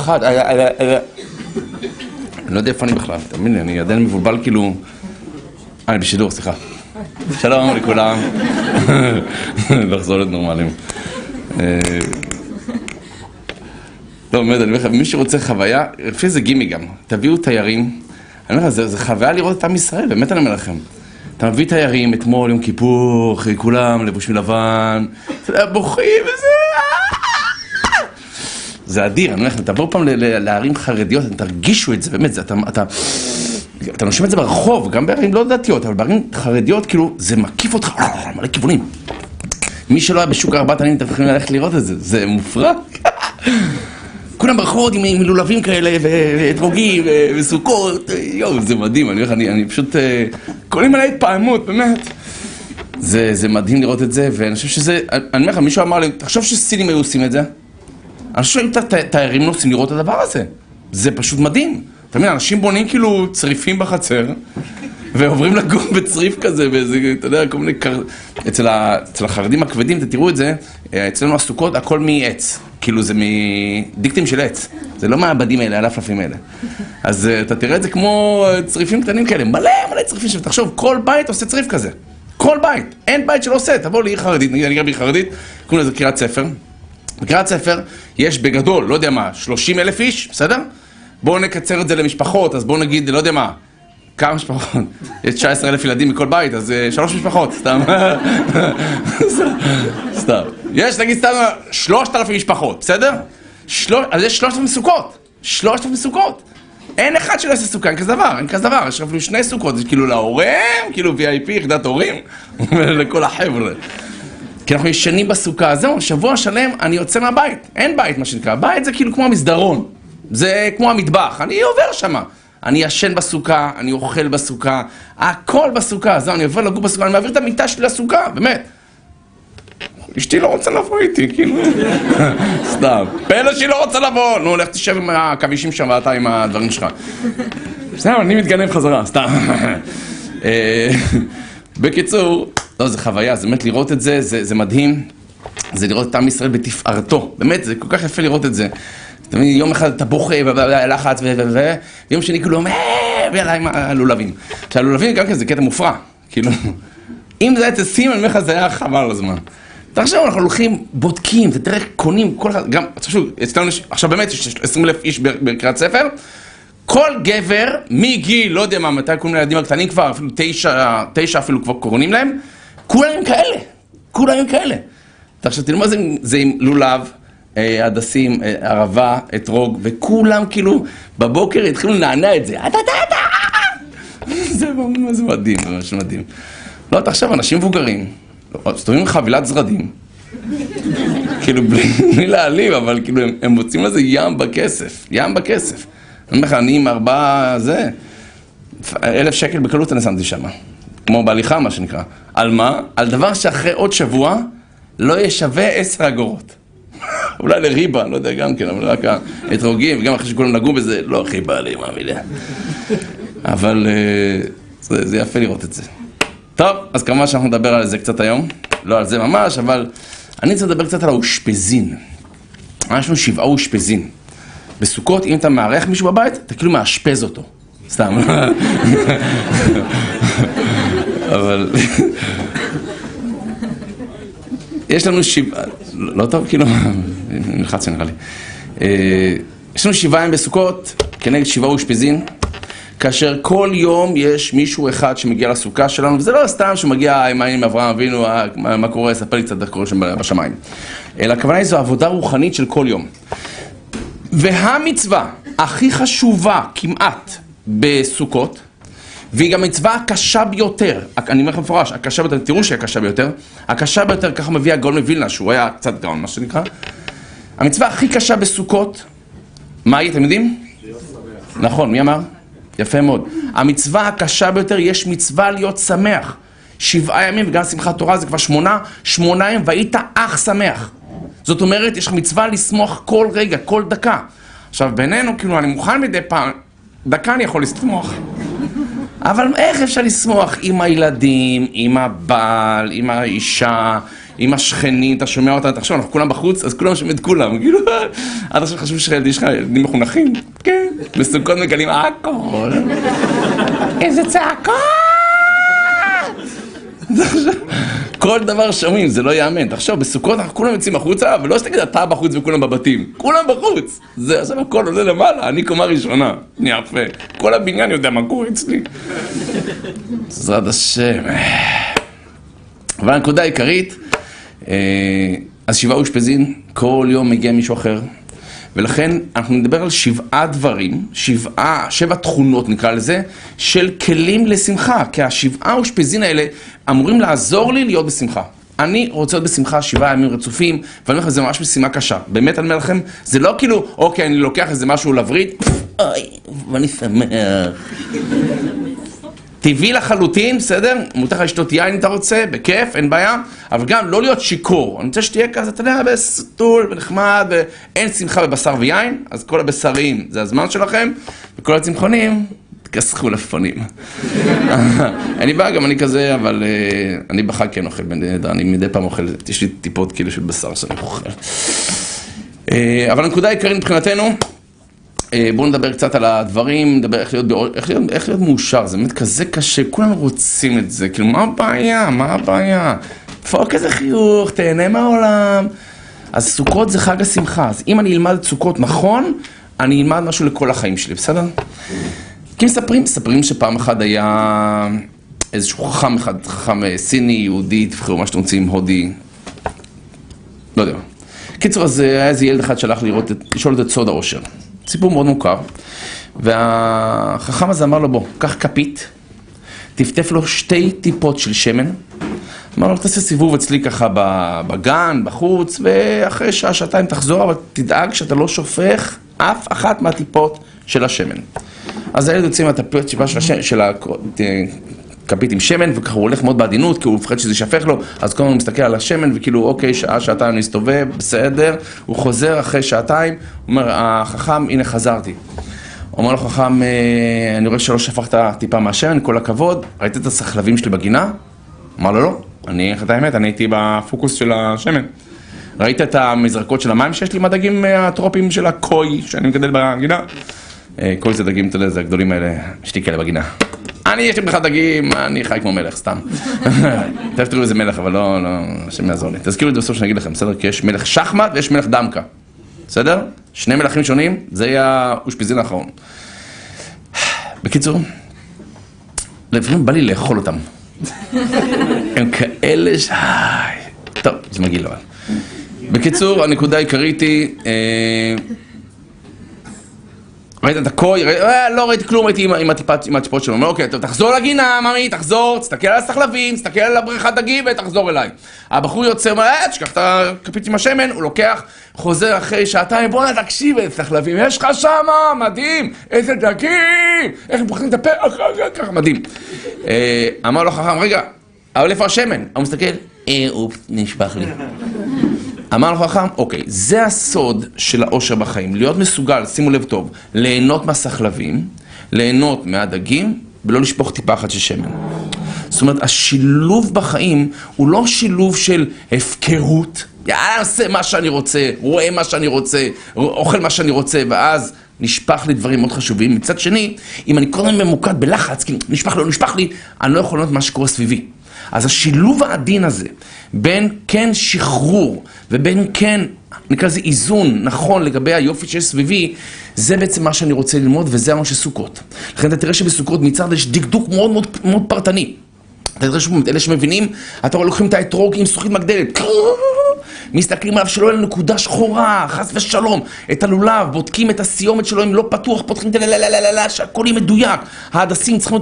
אחד, אה, אה, אה, אני לא יודע איפה אני בכלל, תאמין לי, אני עדיין מבולבל כאילו... אה, אני בשידור, סליחה. שלום לכולם. לחזור להיות נורמליים. אה, לא, באמת, אני אומר לך, מי שרוצה חוויה, לפי זה גימי גם, תביאו תיירים. אני אומר לך, זה, חוויה לראות את עם ישראל, באמת אני אומר לכם. אתה מביא תיירים, אתמול, יום כיפור, אחרי כולם, לבושים לבן, בוכים וזה... אה! זה אדיר, אני אומר לכם, תבואו פעם לערים חרדיות, אתם תרגישו את זה, באמת, זה, אתה, אתה, אתה נושם את זה ברחוב, גם בערים לא דתיות, אבל בערים חרדיות, כאילו, זה מקיף אותך, מלא כיוונים. מי שלא היה בשוק ארבעת עמים, אתם יכולים ללכת לראות את זה, זה מופרע. כולם ברחובות עם, עם לולבים כאלה, ואתרוגים, וסוכות, יואו, זה מדהים, אני אומר אני, אני פשוט, אה, קוראים עליי התפעמות, באמת. זה, זה מדהים לראות את זה, ואני חושב שזה, אני אומר לך, מישהו אמר לי, תחשוב שסינים היו עושים את זה, ת- תיירים נוסעים לראות את הדבר הזה, זה פשוט מדהים. אתה מבין, אנשים בונים כאילו צריפים בחצר, ועוברים לגור בצריף כזה, באיזה, אתה יודע, כל מיני קר... אצל, ה... אצל החרדים הכבדים, אתם תראו את זה, אה, אצלנו הסוכות, הכל מעץ. כאילו זה מדיקטים של עץ. זה לא מהעבדים האלה, הלפלפים האלה. אז אה, אתה תראה את זה כמו אה, צריפים קטנים כאלה, מלא מלא צריפים שתחשוב, כל בית עושה צריף כזה. כל בית. אין בית שלא עושה. תבוא לעיר חרדית, נגיד אני גר בעיר חרדית, קוראים לזה קריית ספר. בקריית ספר יש בגדול, לא יודע מה, 30 אלף איש, בסדר? בואו נקצר את זה למשפחות, אז בואו נגיד, לא יודע מה, כמה משפחות? יש 19 אלף ילדים מכל בית, אז אה, שלוש משפחות, סתם. סתם. יש, נגיד סתם, שלושת אלפים משפחות, בסדר? אז יש שלושת אלפים סוכות. שלושת אלפים סוכות. אין אחד שלא יעשה סוכה, אין כזה דבר, אין כזה דבר. יש אפילו שני סוכות, יש כאילו להורים, כאילו VIP, יחידת הורים, ולכל החבר'ה. כי אנחנו ישנים בסוכה, זהו, שבוע שלם אני יוצא מהבית, אין בית מה שנקרא, בית זה כאילו כמו המסדרון, זה כמו המטבח, אני עובר שמה. אני ישן בסוכה, אני אוכל בסוכה, הכל בסוכה, זהו, אני עובר לגור בסוכה, אני מעביר את המיטה שלי לסוכה, באמת. אשתי לא רוצה לבוא איתי, כאילו, סתם. פלא שהיא לא רוצה לבוא, נו, לך תשב עם העכבישים שם ואתה עם הדברים שלך. סתם, אני מתגנב חזרה, סתם. אה, בקיצור, לא, זה חוויה, זה באמת לראות את זה, זה, זה מדהים. זה לראות את עם ישראל בתפארתו, באמת, זה כל כך יפה לראות את זה. אתה מבין, יום אחד אתה בוכה, ולחץ. ויום שני כאילו, "אה", ויאללה, עם הלולבים. עכשיו, הלולבים גם כן זה קטע מופרע, כאילו, אם זה היה אצל סים, אני אומר לך, זה היה חבל על הזמן. תחשוב, אנחנו הולכים, בודקים, אתה תראה, קונים, כל אחד, גם, תחשוב, אצלנו יש, עכשיו באמת יש 20 אלף איש בקריאת ספר, כל גבר, מגיל, לא יודע מה, מתי קוראים לילדים הקטנים כבר, אפילו תשע, תשע אפילו כבר קוראים להם, כולם הם כאלה, כולם הם כאלה. עכשיו תראו מה זה, זה עם לולב, אה, הדסים, אה, ערבה, אתרוג, וכולם כאילו בבוקר התחילו לנענע את זה. "אה, זה זה מדהים, ממש מדהים. לא, תחשוב, אנשים מבוגרים, מסתובבים עם חבילת זרדים, כאילו בלי, בלי להעליב, אבל כאילו הם, הם מוצאים לזה ים בכסף, ים בכסף. אני אומר לך, אני עם ארבעה, זה, אלף שקל בקלות אני שמתי שם, כמו בהליכה מה שנקרא. על מה? על דבר שאחרי עוד שבוע לא יהיה שווה עשר אגורות. אולי לריבה, לא יודע גם כן, אבל רק האתרוגים, וגם אחרי שכולם נגעו בזה, לא הכי בא לי, מה מילה. אבל אה, זה, זה יפה לראות את זה. טוב, אז כמובן שאנחנו נדבר על זה קצת היום, לא על זה ממש, אבל אני רוצה לדבר קצת על האושפזין. יש לנו שבעה אושפזין. בסוכות, אם אתה מארח מישהו בבית, אתה כאילו מאשפז אותו. סתם. אבל... יש לנו שבעה... לא טוב, כאילו... נלחץ נראה לי. אה, יש לנו שבעה ימים בסוכות, כנגד שבעה אושפזין. כאשר כל יום יש מישהו אחד שמגיע לסוכה שלנו, וזה לא סתם שהוא מגיע עם אברהם אבינו, אה, מה, מה קורה, ספר לי קצת איך קורה שם בשמיים. אלא הכוונה היא זו עבודה רוחנית של כל יום. והמצווה הכי חשובה כמעט בסוכות, והיא גם המצווה הקשה ביותר, אני אומר לכם במפורש, הקשה ביותר, תראו שהיא הקשה ביותר, הקשה ביותר, ככה מביא הגאון מווילנה, שהוא היה קצת גאון, מה שנקרא. המצווה הכי קשה בסוכות, מה היא, אתם יודעים? נכון, מי אמר? יפה מאוד. המצווה הקשה ביותר, יש מצווה להיות שמח. שבעה ימים, וגם שמחת תורה זה כבר שמונה, שמונה ימים, והיית אך שמח. זאת אומרת, יש לך מצווה לשמוח כל רגע, כל דקה. עכשיו, בינינו, כאילו, אני מוכן מדי פעם, דקה אני יכול לשמוח. אבל איך אפשר לשמוח עם הילדים, עם הבעל, עם האישה, עם השכנים, אתה שומע אותם, תחשוב, אנחנו כולם בחוץ, אז כולם שומעים את כולם, כאילו, עד עכשיו חשבו שהילדים שלך ילדים מחונכים, כן, בסוכות מגלים הכל, איזה צעקות! כל דבר שומעים, זה לא ייאמן. תחשוב, בסוכות אנחנו כולם יוצאים החוצה, ולא שתגיד אתה בחוץ וכולם בבתים. כולם בחוץ. זה עכשיו הכל עולה למעלה, אני קומה ראשונה. יפה. כל הבניין יודע מה קורה אצלי. בעזרת השם. אבל הנקודה העיקרית, אה, אז שבעה אושפזין, כל יום מגיע מישהו אחר. ולכן אנחנו נדבר על שבעה דברים, שבעה, שבע תכונות נקרא לזה, של כלים לשמחה, כי השבעה אושפזין האלה אמורים לעזור לי להיות בשמחה. אני רוצה להיות בשמחה שבעה ימים רצופים, ואני אומר לכם, זה ממש משימה קשה. באמת, אני אומר לכם, זה לא כאילו, אוקיי, אני לוקח איזה משהו לווריד, אוי, ואני שמח. טבעי לחלוטין, בסדר? מותר לך לשתות יין אם אתה רוצה, בכיף, אין בעיה, אבל גם לא להיות שיכור. אני רוצה שתהיה כזה, אתה יודע, בסטול ונחמד, ואין שמחה בבשר ויין, אז כל הבשרים זה הזמן שלכם, וכל הצמחונים, תכסחו לפונים. אני בא, גם אני כזה, אבל uh, אני בחג כן אוכל בן נהדר, אני מדי פעם אוכל, יש לי טיפות כאילו של בשר שאני אוכל. Uh, אבל הנקודה העיקרית מבחינתנו, בואו נדבר קצת על הדברים, נדבר איך להיות, איך, להיות, איך להיות מאושר, זה באמת כזה קשה, כולנו רוצים את זה, כאילו מה הבעיה, מה הבעיה? דפוק איזה חיוך, תהנה מהעולם. אז סוכות זה חג השמחה, אז אם אני אלמד סוכות נכון, אני אלמד משהו לכל החיים שלי, בסדר? כי מספרים, מספרים שפעם אחת היה איזשהו חכם אחד, חכם אה, סיני, יהודי, תבחרו מה שאתם רוצים, הודי, לא יודע. קיצור, אז אה, היה איזה ילד אחד שהלך לראות, לשאול את סוד העושר. סיפור מאוד מוכר. והחכם הזה אמר לו, בוא, קח כפית, טפטף לו שתי טיפות של שמן. אמר לו, תעשה סיבוב אצלי ככה בגן, בחוץ, ואחרי שעה, שעתיים תחזור, אבל תדאג שאתה לא שופך אף אחת מהטיפות של השמן. אז הילד יוצא מהטיפות של הכפית עם שמן, וככה הוא הולך מאוד בעדינות, כי הוא מפחד שזה יישפך לו, אז כל הזמן הוא מסתכל על השמן, וכאילו, אוקיי, שעה, שעתיים אני אסתובב, בסדר, הוא חוזר אחרי שעתיים, הוא אומר, החכם, הנה חזרתי. אומר לו חכם, אה, אני רואה שלא שפכת טיפה מהשמן, כל הכבוד, ראית את הסחלבים שלי בגינה? אמר לו, לא, אני, איך את האמת, אני הייתי בפוקוס של השמן. ראית את המזרקות של המים שיש לי עם הדגים אה, הטרופיים של הקוי שאני מגדל בגינה? אה, קוי זה דגים, אתה יודע, זה הגדולים האלה, יש לי כאלה בגינה. אני, יש לי בכלל דגים, אני חי כמו מלך, סתם. תכף תראו איזה מלך, אבל לא, לא, השם יעזור לי. תזכירו את זה בסוף שאני אגיד לכם, בסדר? כי יש מלך שחמט ויש מלך דמקה. בסדר? שני מלכים שונים, זה יהיה האושפיזין האחרון. בקיצור, לפעמים בא לי לאכול אותם. הם כאלה ש... טוב, זה מגעיל אבל. בקיצור, הנקודה העיקרית היא... אה, ראית את הקוי? אה, לא ראיתי כלום, הייתי עם הטיפות שלו. אומר, אוקיי, תחזור לגינה, ממי, תחזור, תסתכל על הסחלבים, תסתכל על הבריכת דגים ותחזור אליי. הבחור יוצא, אומר, אה, תשכח את הכפית עם השמן, הוא לוקח, חוזר אחרי שעתיים, בואנה, תקשיב, איזה סחלבים יש לך שמה, מדהים, איזה דגים, איך הם פוחדים את הפה, ככה, מדהים. אה, אמר לו חכם, רגע, אבל איפה השמן? הוא מסתכל, אה, אופס, נשפך לי. אמר לו חכם, אוקיי, זה הסוד של העושר בחיים, להיות מסוגל, שימו לב טוב, ליהנות מהסחלבים, ליהנות מהדגים, ולא לשפוך טיפה אחת של שמן. זאת אומרת, השילוב בחיים הוא לא שילוב של הפקרות, יאללה, עושה מה שאני רוצה, רואה מה שאני רוצה, אוכל מה שאני רוצה, ואז נשפך לי דברים מאוד חשובים. מצד שני, אם אני הזמן ממוקד בלחץ, כי נשפך לי, לא נשפך לי, אני לא יכול לראות מה שקורה סביבי. אז השילוב העדין הזה, בין כן שחרור ובין כן, נקרא לזה איזון נכון לגבי היופי שיש סביבי, זה בעצם מה שאני רוצה ללמוד וזה המון של סוכות. לכן אתה תראה שבסוכות מצד יש דקדוק מאוד מאוד, מאוד פרטני. אתה תראה שאלה שמבינים, אתה לוקחים את האתרוג עם זכוכית מגדלת. מסתכלים עליו שלא יהיה לו נקודה שחורה, חס ושלום, את הלולב, בודקים את הסיומת שלו אם לא פתוח, פותחים את הלללללה, שהכל יהיה מדויק. ההדסים צריכים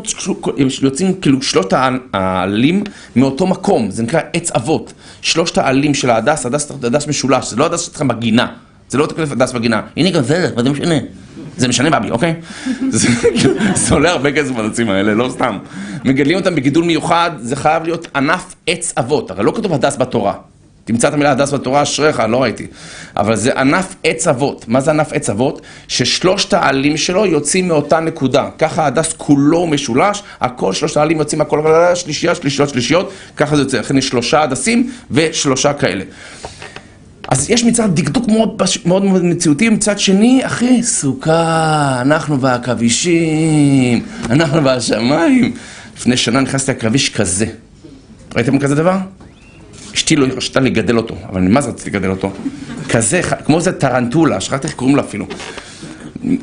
להיות, יוצאים כאילו שלושת העלים מאותו מקום, זה נקרא עץ אבות. שלושת העלים של ההדס, הדס, הדס משולש, זה לא הדס שלכם בגינה, זה לא תקלוף הדס בגינה. הנה גם זה, מה זה משנה? זה משנה בבי, אוקיי? זה עולה הרבה כסף בנוצ'ים האלה, לא סתם. מגדלים אותם בגידול מיוחד, זה חייב להיות ענף עץ אבות, הרי לא כתוב הדס בתורה. תמצא את המילה הדס בתורה, אשריך, לא ראיתי. אבל זה ענף עץ אבות. מה זה ענף עץ אבות? ששלושת העלים שלו יוצאים מאותה נקודה. ככה הדס כולו משולש, הכל שלושת העלים יוצאים מהכל, שלישייה, שלישיות, שלישיות, ככה זה יוצא. לכן יש שלושה הדסים ושלושה כאלה. אז יש מצד דקדוק מאוד, מאוד מאוד מציאותי, מצד שני, אחי, סוכה, אנחנו והעכבישים, אנחנו והשמיים. לפני שנה נכנסתי לעכביש כזה. ראיתם כזה דבר? אשתי לא הרשתה לגדל אותו, אבל מה זה רציתי לגדל אותו? כזה, כמו איזה טרנטולה, שכחתי איך קוראים לו אפילו.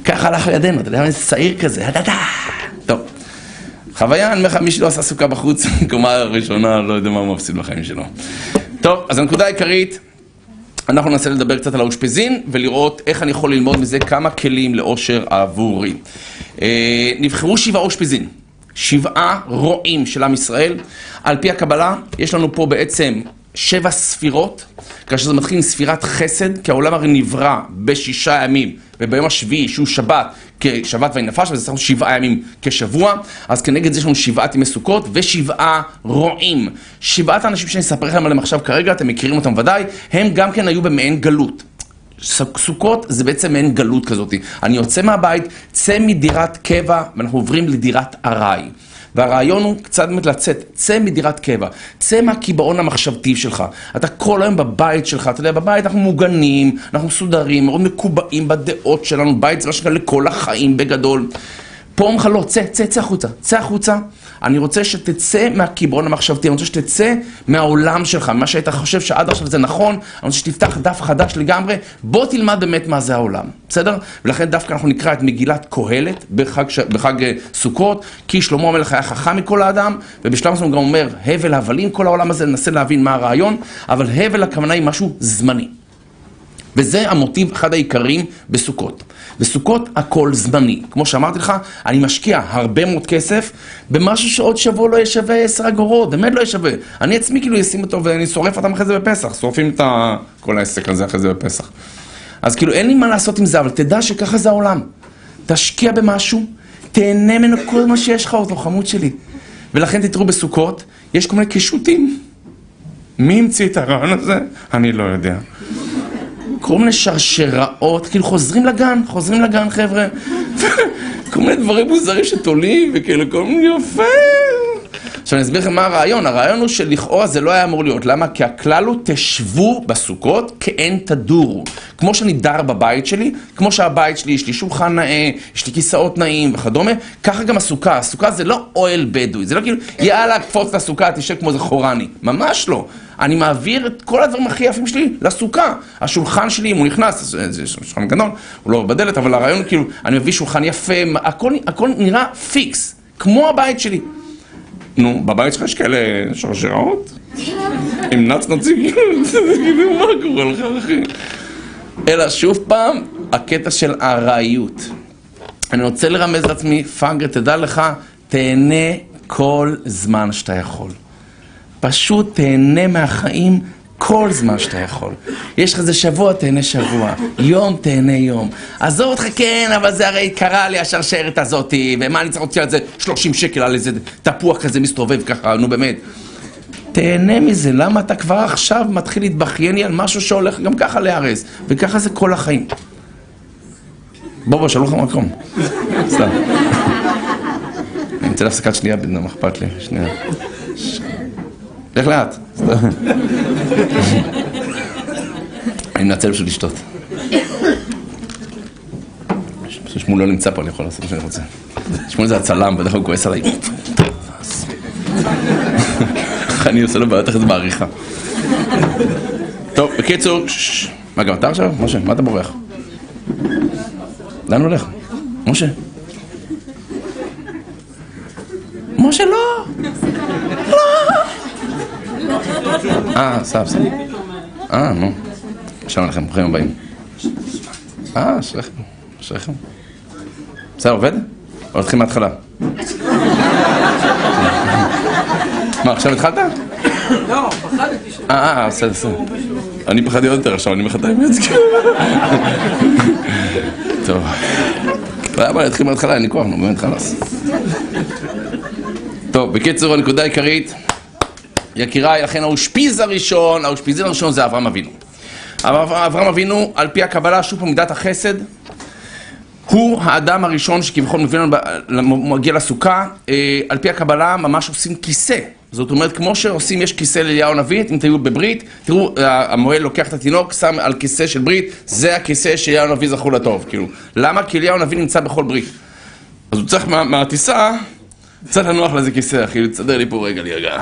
ככה הלך לידינו, אתה יודע, איזה צעיר כזה, טוב. חוויה, אני אומר לך, מי שלא עשה סוכה בחוץ, קומה ראשונה, לא יודע מה הוא מפסיד בחיים שלו. טוב, אז הנקודה העיקרית, אנחנו ננסה לדבר קצת על האושפזין ולראות איך אני יכול ללמוד מזה כמה כלים לאושר עבורי. אה, נבחרו שבעה אושפזין, שבעה רועים של עם ישראל. על פי הקבלה, יש לנו פה בעצם שבע ספירות, כאשר זה מתחיל עם ספירת חסד, כי העולם הרי נברא בשישה ימים, וביום השביעי, שהוא שבת, כשבת וינפש, וזה צריך שבעה ימים כשבוע, אז כנגד זה יש לנו שבעת ימי סוכות ושבעה רועים. שבעת האנשים שאני אספר לכם עליהם עכשיו כרגע, אתם מכירים אותם ודאי, הם גם כן היו במעין גלות. סוכות זה בעצם מעין גלות כזאת. אני יוצא מהבית, צא מדירת קבע, ואנחנו עוברים לדירת ארעי. והרעיון הוא קצת באמת לצאת, צא מדירת קבע, צא מהקיבעון המחשבתי שלך. אתה כל היום בבית שלך, אתה יודע, בבית אנחנו מוגנים, אנחנו מסודרים, מאוד מקובעים בדעות שלנו, בית זה מה שנקרא לכל החיים בגדול. פה אומרים לך לא, צא, צא, צא החוצה, צא החוצה. אני רוצה שתצא מהקיבעון המחשבתי, אני רוצה שתצא מהעולם שלך, ממה שהיית חושב שעד עכשיו זה נכון, אני רוצה שתפתח דף חדש לגמרי, בוא תלמד באמת מה זה העולם, בסדר? ולכן דווקא אנחנו נקרא את מגילת קהלת בחג, ש... בחג אה, סוכות, כי שלמה המלך היה חכם מכל האדם, ובשלב מסוים הוא גם אומר, הבל הבלים כל העולם הזה, ננסה להבין מה הרעיון, אבל הבל הכוונה היא משהו זמני. וזה המוטיב, אחד העיקרים בסוכות. בסוכות הכל זמני. כמו שאמרתי לך, אני משקיע הרבה מאוד כסף במשהו שעוד שבוע לא ישווה 10 אגורות, באמת לא ישווה. אני עצמי כאילו אשים אותו ואני שורף אותם אחרי זה בפסח, שורפים את כל העסק הזה אחרי זה בפסח. אז כאילו אין לי מה לעשות עם זה, אבל תדע שככה זה העולם. תשקיע במשהו, תהנה ממנו כל מה שיש לך אותו, חמוד שלי. ולכן תתראו בסוכות, יש כל מיני קישוטים. מי המציא את הרעיון הזה? אני לא יודע. מיני שרשראות, כאילו חוזרים לגן, חוזרים לגן חבר'ה. כל מיני דברים מוזרים שתולים, וכאילו כל מיני יפה. עכשיו אני אסביר לכם מה הרעיון, הרעיון הוא שלכאורה זה לא היה אמור להיות, למה? כי הכלל הוא תשבו בסוכות כאין תדורו. כמו שאני דר בבית שלי, כמו שהבית שלי, יש לי שולחן נאה, יש לי כיסאות נאים וכדומה, ככה גם הסוכה, הסוכה זה לא אוהל בדואי, זה לא כאילו יאללה קפוץ לסוכה, תשב כמו איזה חורני, ממש לא. אני מעביר את כל הדברים הכי יפים שלי לסוכה. השולחן שלי, אם הוא נכנס, זה שולחן גדול, הוא לא בדלת, אבל הרעיון הוא כאילו, אני מביא שולחן יפה, הכל, הכל נראה פיקס, כמו הבית שלי. נו, בבית שלך יש כאלה שרשראות? עם נצנצים, כאילו, מה קורה לך, אחי? אלא שוב פעם, הקטע של ארעיות. אני רוצה לרמז לעצמי, פאגר, תדע לך, תהנה כל זמן שאתה יכול. פשוט תהנה מהחיים כל זמן שאתה יכול. יש לך איזה שבוע, תהנה שבוע. יום, תהנה יום. עזוב אותך, כן, אבל זה הרי קרה לי השרשרת הזאתי, ומה אני צריך להוציא על זה 30 שקל על איזה תפוח כזה מסתובב ככה, נו באמת. תהנה מזה, למה אתה כבר עכשיו מתחיל להתבכיין לי על משהו שהולך גם ככה להיהרס? וככה זה כל החיים. בוא בוא, שלום לך מקום. סתם. אני אמצא להפסקת שנייה, מה אכפת לי? שנייה. לך לאט. אני מנצל בשביל לשתות. שמואל לא נמצא פה, אני יכול לעשות מה שאני רוצה. שמואל זה הצלם, בדרך כלל הוא כועס עליי. איך אני עושה לו בעיות אחרי זה בעריכה. טוב, בקיצור, מה גם אתה עכשיו? משה, מה אתה בורח? לאן הולך? משה? משה לא! לא! אה, סב, סב. אה, נו. שלום לכם, ברוכים הבאים. אה, אשריכם, אשריכם. בסדר, עובד? או נתחיל מההתחלה? מה, עכשיו התחלת? לא, פחדתי ש... אה, אה, בסדר, בסדר. אני פחדתי עוד יותר עכשיו, אני מחטא עם את טוב. לא היה בעיה להתחיל מההתחלה, אין לי כוח, נו, באמת חלאס. טוב, בקיצור, הנקודה העיקרית, יקיריי, לכן האושפיז הראשון, האושפיזין הראשון זה אברהם אבינו. אברהם אבינו, על פי הקבלה, שוב פעם מידת החסד, הוא האדם הראשון שכביכול מביא לנו, מגיע לסוכה, אה, על פי הקבלה ממש עושים כיסא. זאת אומרת, כמו שעושים, יש כיסא לאליהו הנביא, אם תהיו בברית, תראו, המוהל לוקח את התינוק, שם על כיסא של ברית, זה הכיסא שאליהו הנביא זכו לטוב, כאילו. למה? כי אליהו הנביא נמצא בכל ברית. אז הוא צריך מה, צריך לנוח לאיזה כיסא, אחי, תסדר לי פה רגע להירגע.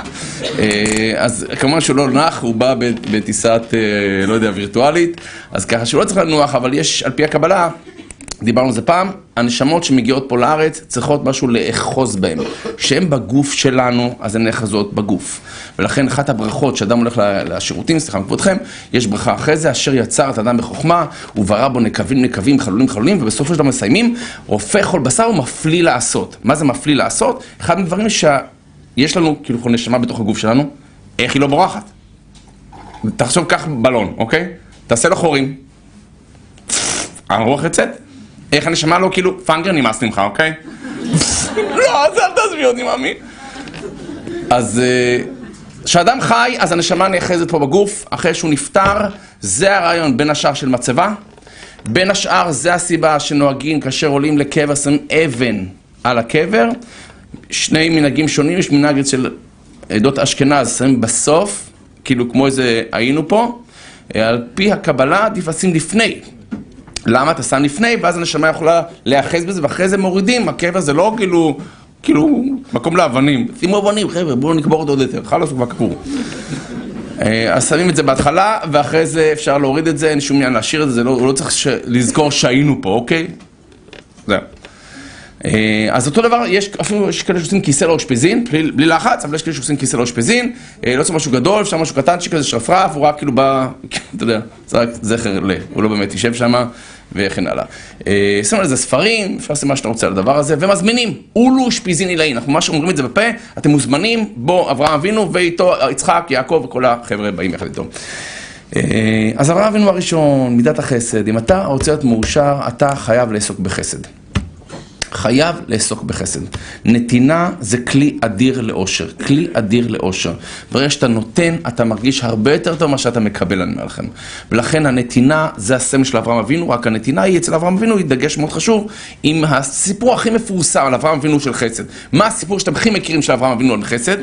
אה, אז כמובן שהוא לא נח, הוא בא בטיסת, אה, לא יודע, וירטואלית, אז ככה שהוא לא צריך לנוח, אבל יש, על פי הקבלה, דיברנו על זה פעם, הנשמות שמגיעות פה לארץ צריכות משהו לאחוז בהם. כשהן בגוף שלנו, אז הן נאחזות בגוף. ולכן אחת הברכות שאדם הולך לשירותים, סליחה מכבודכם, יש ברכה אחרי זה, אשר יצר את האדם בחוכמה, וברא בו נקבים נקבים, חלולים חלולים, ובסופו של דבר מסיימים, רופא כל בשר ומפליא לעשות. מה זה מפליא לעשות? אחד מהדברים שיש לנו, כאילו, כל נשמה בתוך הגוף שלנו, איך היא לא בורחת? תחשוב, קח בלון, אוקיי? תעשה לו חורים. הרוח יוצאת. איך הנשמה לא כאילו, פאנגר נמאס ממך, אוקיי? לא, אז אל תעזבי אותי, מאמי. אז כשאדם חי, אז הנשמה נאחזת פה בגוף, אחרי שהוא נפטר, זה הרעיון בין השאר של מצבה. בין השאר, זה הסיבה שנוהגים כאשר עולים לקבר, שמים אבן על הקבר. שני מנהגים שונים, יש מנהג של עדות אשכנז, שמים בסוף, כאילו כמו איזה היינו פה. על פי הקבלה עדיף לשים לפני, למה אתה שם לפני, ואז הנשמה יכולה להיאחז בזה, ואחרי זה מורידים, הקבר זה לא כאילו, כאילו, מקום לאבנים. שימו אבנים, חבר'ה, בואו נקבור אותו עוד יותר, חלאס כבר קבור. אז שמים את זה בהתחלה, ואחרי זה אפשר להוריד את זה, אין שום עניין להשאיר את זה, זה לא, הוא לא צריך ש... לזכור שהיינו פה, אוקיי? זהו. אה, אז אותו דבר, יש אפילו יש כאלה שעושים כיסא לאושפיזין, בלי, בלי לחץ, אבל יש כאלה שעושים כיסא לאושפיזין, אה, לא צריך משהו גדול, אפשר משהו קטנצ'יק כזה שרפרף, הוא רק כאילו בא, אתה יודע, זה רק זכר ל, הוא לא באמת יישב שם, וכן הלאה. אה, שימו לזה ספרים, אפשר לעשות מה שאתה רוצה על הדבר הזה, ומזמינים, אולו אושפיזין עילאי, אנחנו ממש אומרים את זה בפה, אתם מוזמנים, בוא אברהם אבינו ואיתו יצחק, יעקב וכל החבר'ה באים יחד איתו. אז אברהם אבינו הראשון, מידת החסד, אם אתה רוצה להיות מאושר, אתה חייב לעסוק בחסד. חייב לעסוק בחסד. נתינה זה כלי אדיר לאושר, כלי אדיר לאושר. ברגע שאתה נותן, אתה מרגיש הרבה יותר טוב ממה שאתה מקבל, אני אומר לכם. ולכן הנתינה זה הסמל של אברהם אבינו, רק הנתינה היא אצל אברהם אבינו, היא דגש מאוד חשוב, עם הסיפור הכי מפורסם על אברהם אבינו של חסד. מה הסיפור שאתם הכי מכירים של אברהם אבינו על חסד?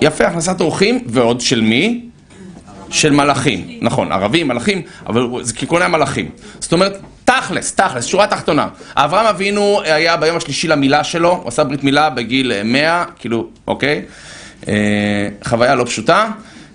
יפה, הכנסת אורחים, ועוד של מי? של מלאכים, נכון, ערבים, מלאכים, אבל זה כיכוני המלאכים. זאת אומרת, תכלס, תכלס, שורה תחתונה. אברהם אבינו היה ביום השלישי למילה שלו, הוא עשה ברית מילה בגיל 100, כאילו, אוקיי? אה, חוויה לא פשוטה,